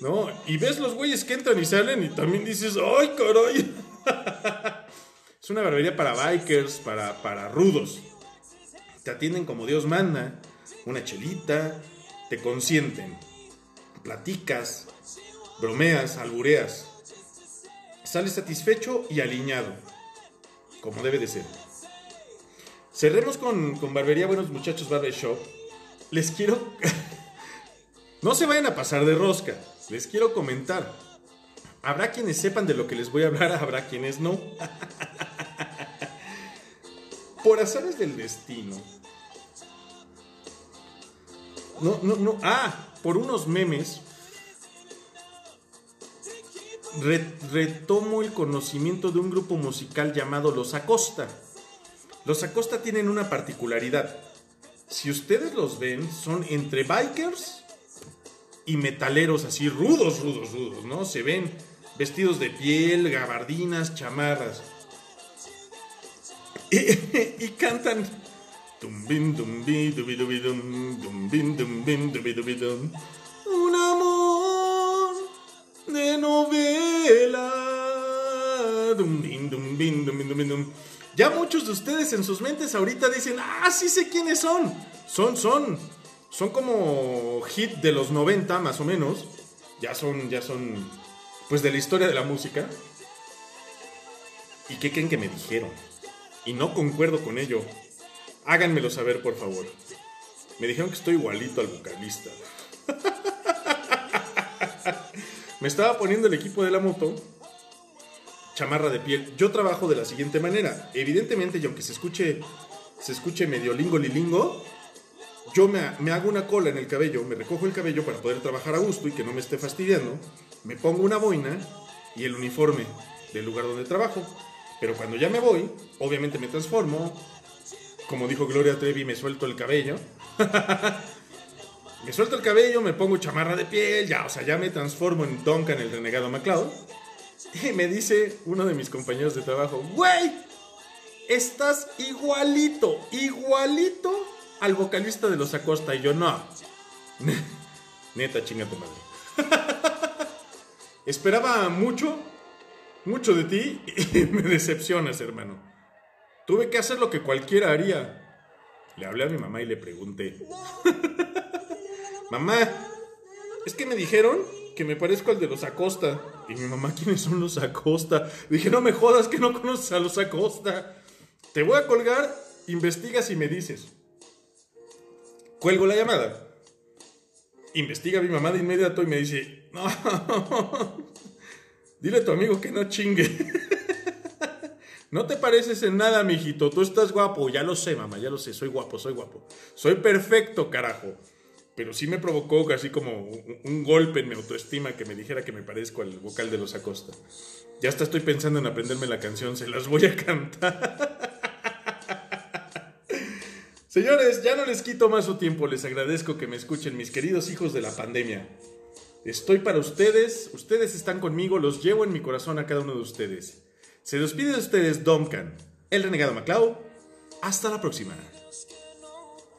¿No? Y ves los güeyes que entran y salen y también dices, ¡ay, caray! es una barbería para bikers, para, para rudos te atienden como Dios manda, una chelita, te consienten, platicas, bromeas, albureas, sales satisfecho y aliñado, como debe de ser. Cerremos con, con Barbería Buenos Muchachos Barber Shop. Les quiero... no se vayan a pasar de rosca, les quiero comentar. Habrá quienes sepan de lo que les voy a hablar, habrá quienes no. Por azares del destino. No, no, no. Ah, por unos memes. re- retomo el conocimiento de un grupo musical llamado Los Acosta. Los Acosta tienen una particularidad. Si ustedes los ven, son entre bikers y metaleros así rudos, rudos, rudos, ¿no? Se ven vestidos de piel, gabardinas, chamarras. Y, y cantan. Un amor de novela. Ya muchos de ustedes en sus mentes ahorita dicen, ah, sí sé quiénes son. Son, son. Son como hit de los 90 más o menos. Ya son, ya son, pues de la historia de la música. ¿Y qué creen que me dijeron? Y no concuerdo con ello. Háganmelo saber, por favor. Me dijeron que estoy igualito al vocalista. Me estaba poniendo el equipo de la moto, chamarra de piel. Yo trabajo de la siguiente manera. Evidentemente, y aunque se escuche, se escuche medio lingo lilingo, yo me, me hago una cola en el cabello, me recojo el cabello para poder trabajar a gusto y que no me esté fastidiando. Me pongo una boina y el uniforme del lugar donde trabajo. Pero cuando ya me voy, obviamente me transformo. Como dijo Gloria Trevi, me suelto el cabello. me suelto el cabello, me pongo chamarra de piel, ya, o sea, ya me transformo en Duncan, el renegado MacLeod. Y me dice uno de mis compañeros de trabajo, güey, estás igualito, igualito al vocalista de los Acosta. Y yo, no. Neta, chinga tu madre. Esperaba mucho, mucho de ti y me decepcionas, hermano. Tuve que hacer lo que cualquiera haría. Le hablé a mi mamá y le pregunté. mamá, es que me dijeron que me parezco al de los Acosta. Y mi mamá, ¿quiénes son los Acosta? Dije, no me jodas que no conoces a los Acosta. Te voy a colgar, investigas y me dices. Cuelgo la llamada. Investiga a mi mamá de inmediato y me dice, no, dile a tu amigo que no chingue. No te pareces en nada, mijito. Tú estás guapo. Ya lo sé, mamá, ya lo sé. Soy guapo, soy guapo. Soy perfecto, carajo. Pero sí me provocó casi como un, un golpe en mi autoestima que me dijera que me parezco al vocal de los Acosta. Ya hasta estoy pensando en aprenderme la canción. Se las voy a cantar. Señores, ya no les quito más su tiempo. Les agradezco que me escuchen, mis queridos hijos de la pandemia. Estoy para ustedes. Ustedes están conmigo. Los llevo en mi corazón a cada uno de ustedes. Se despide de ustedes Duncan, el renegado MacLeod. Hasta la próxima.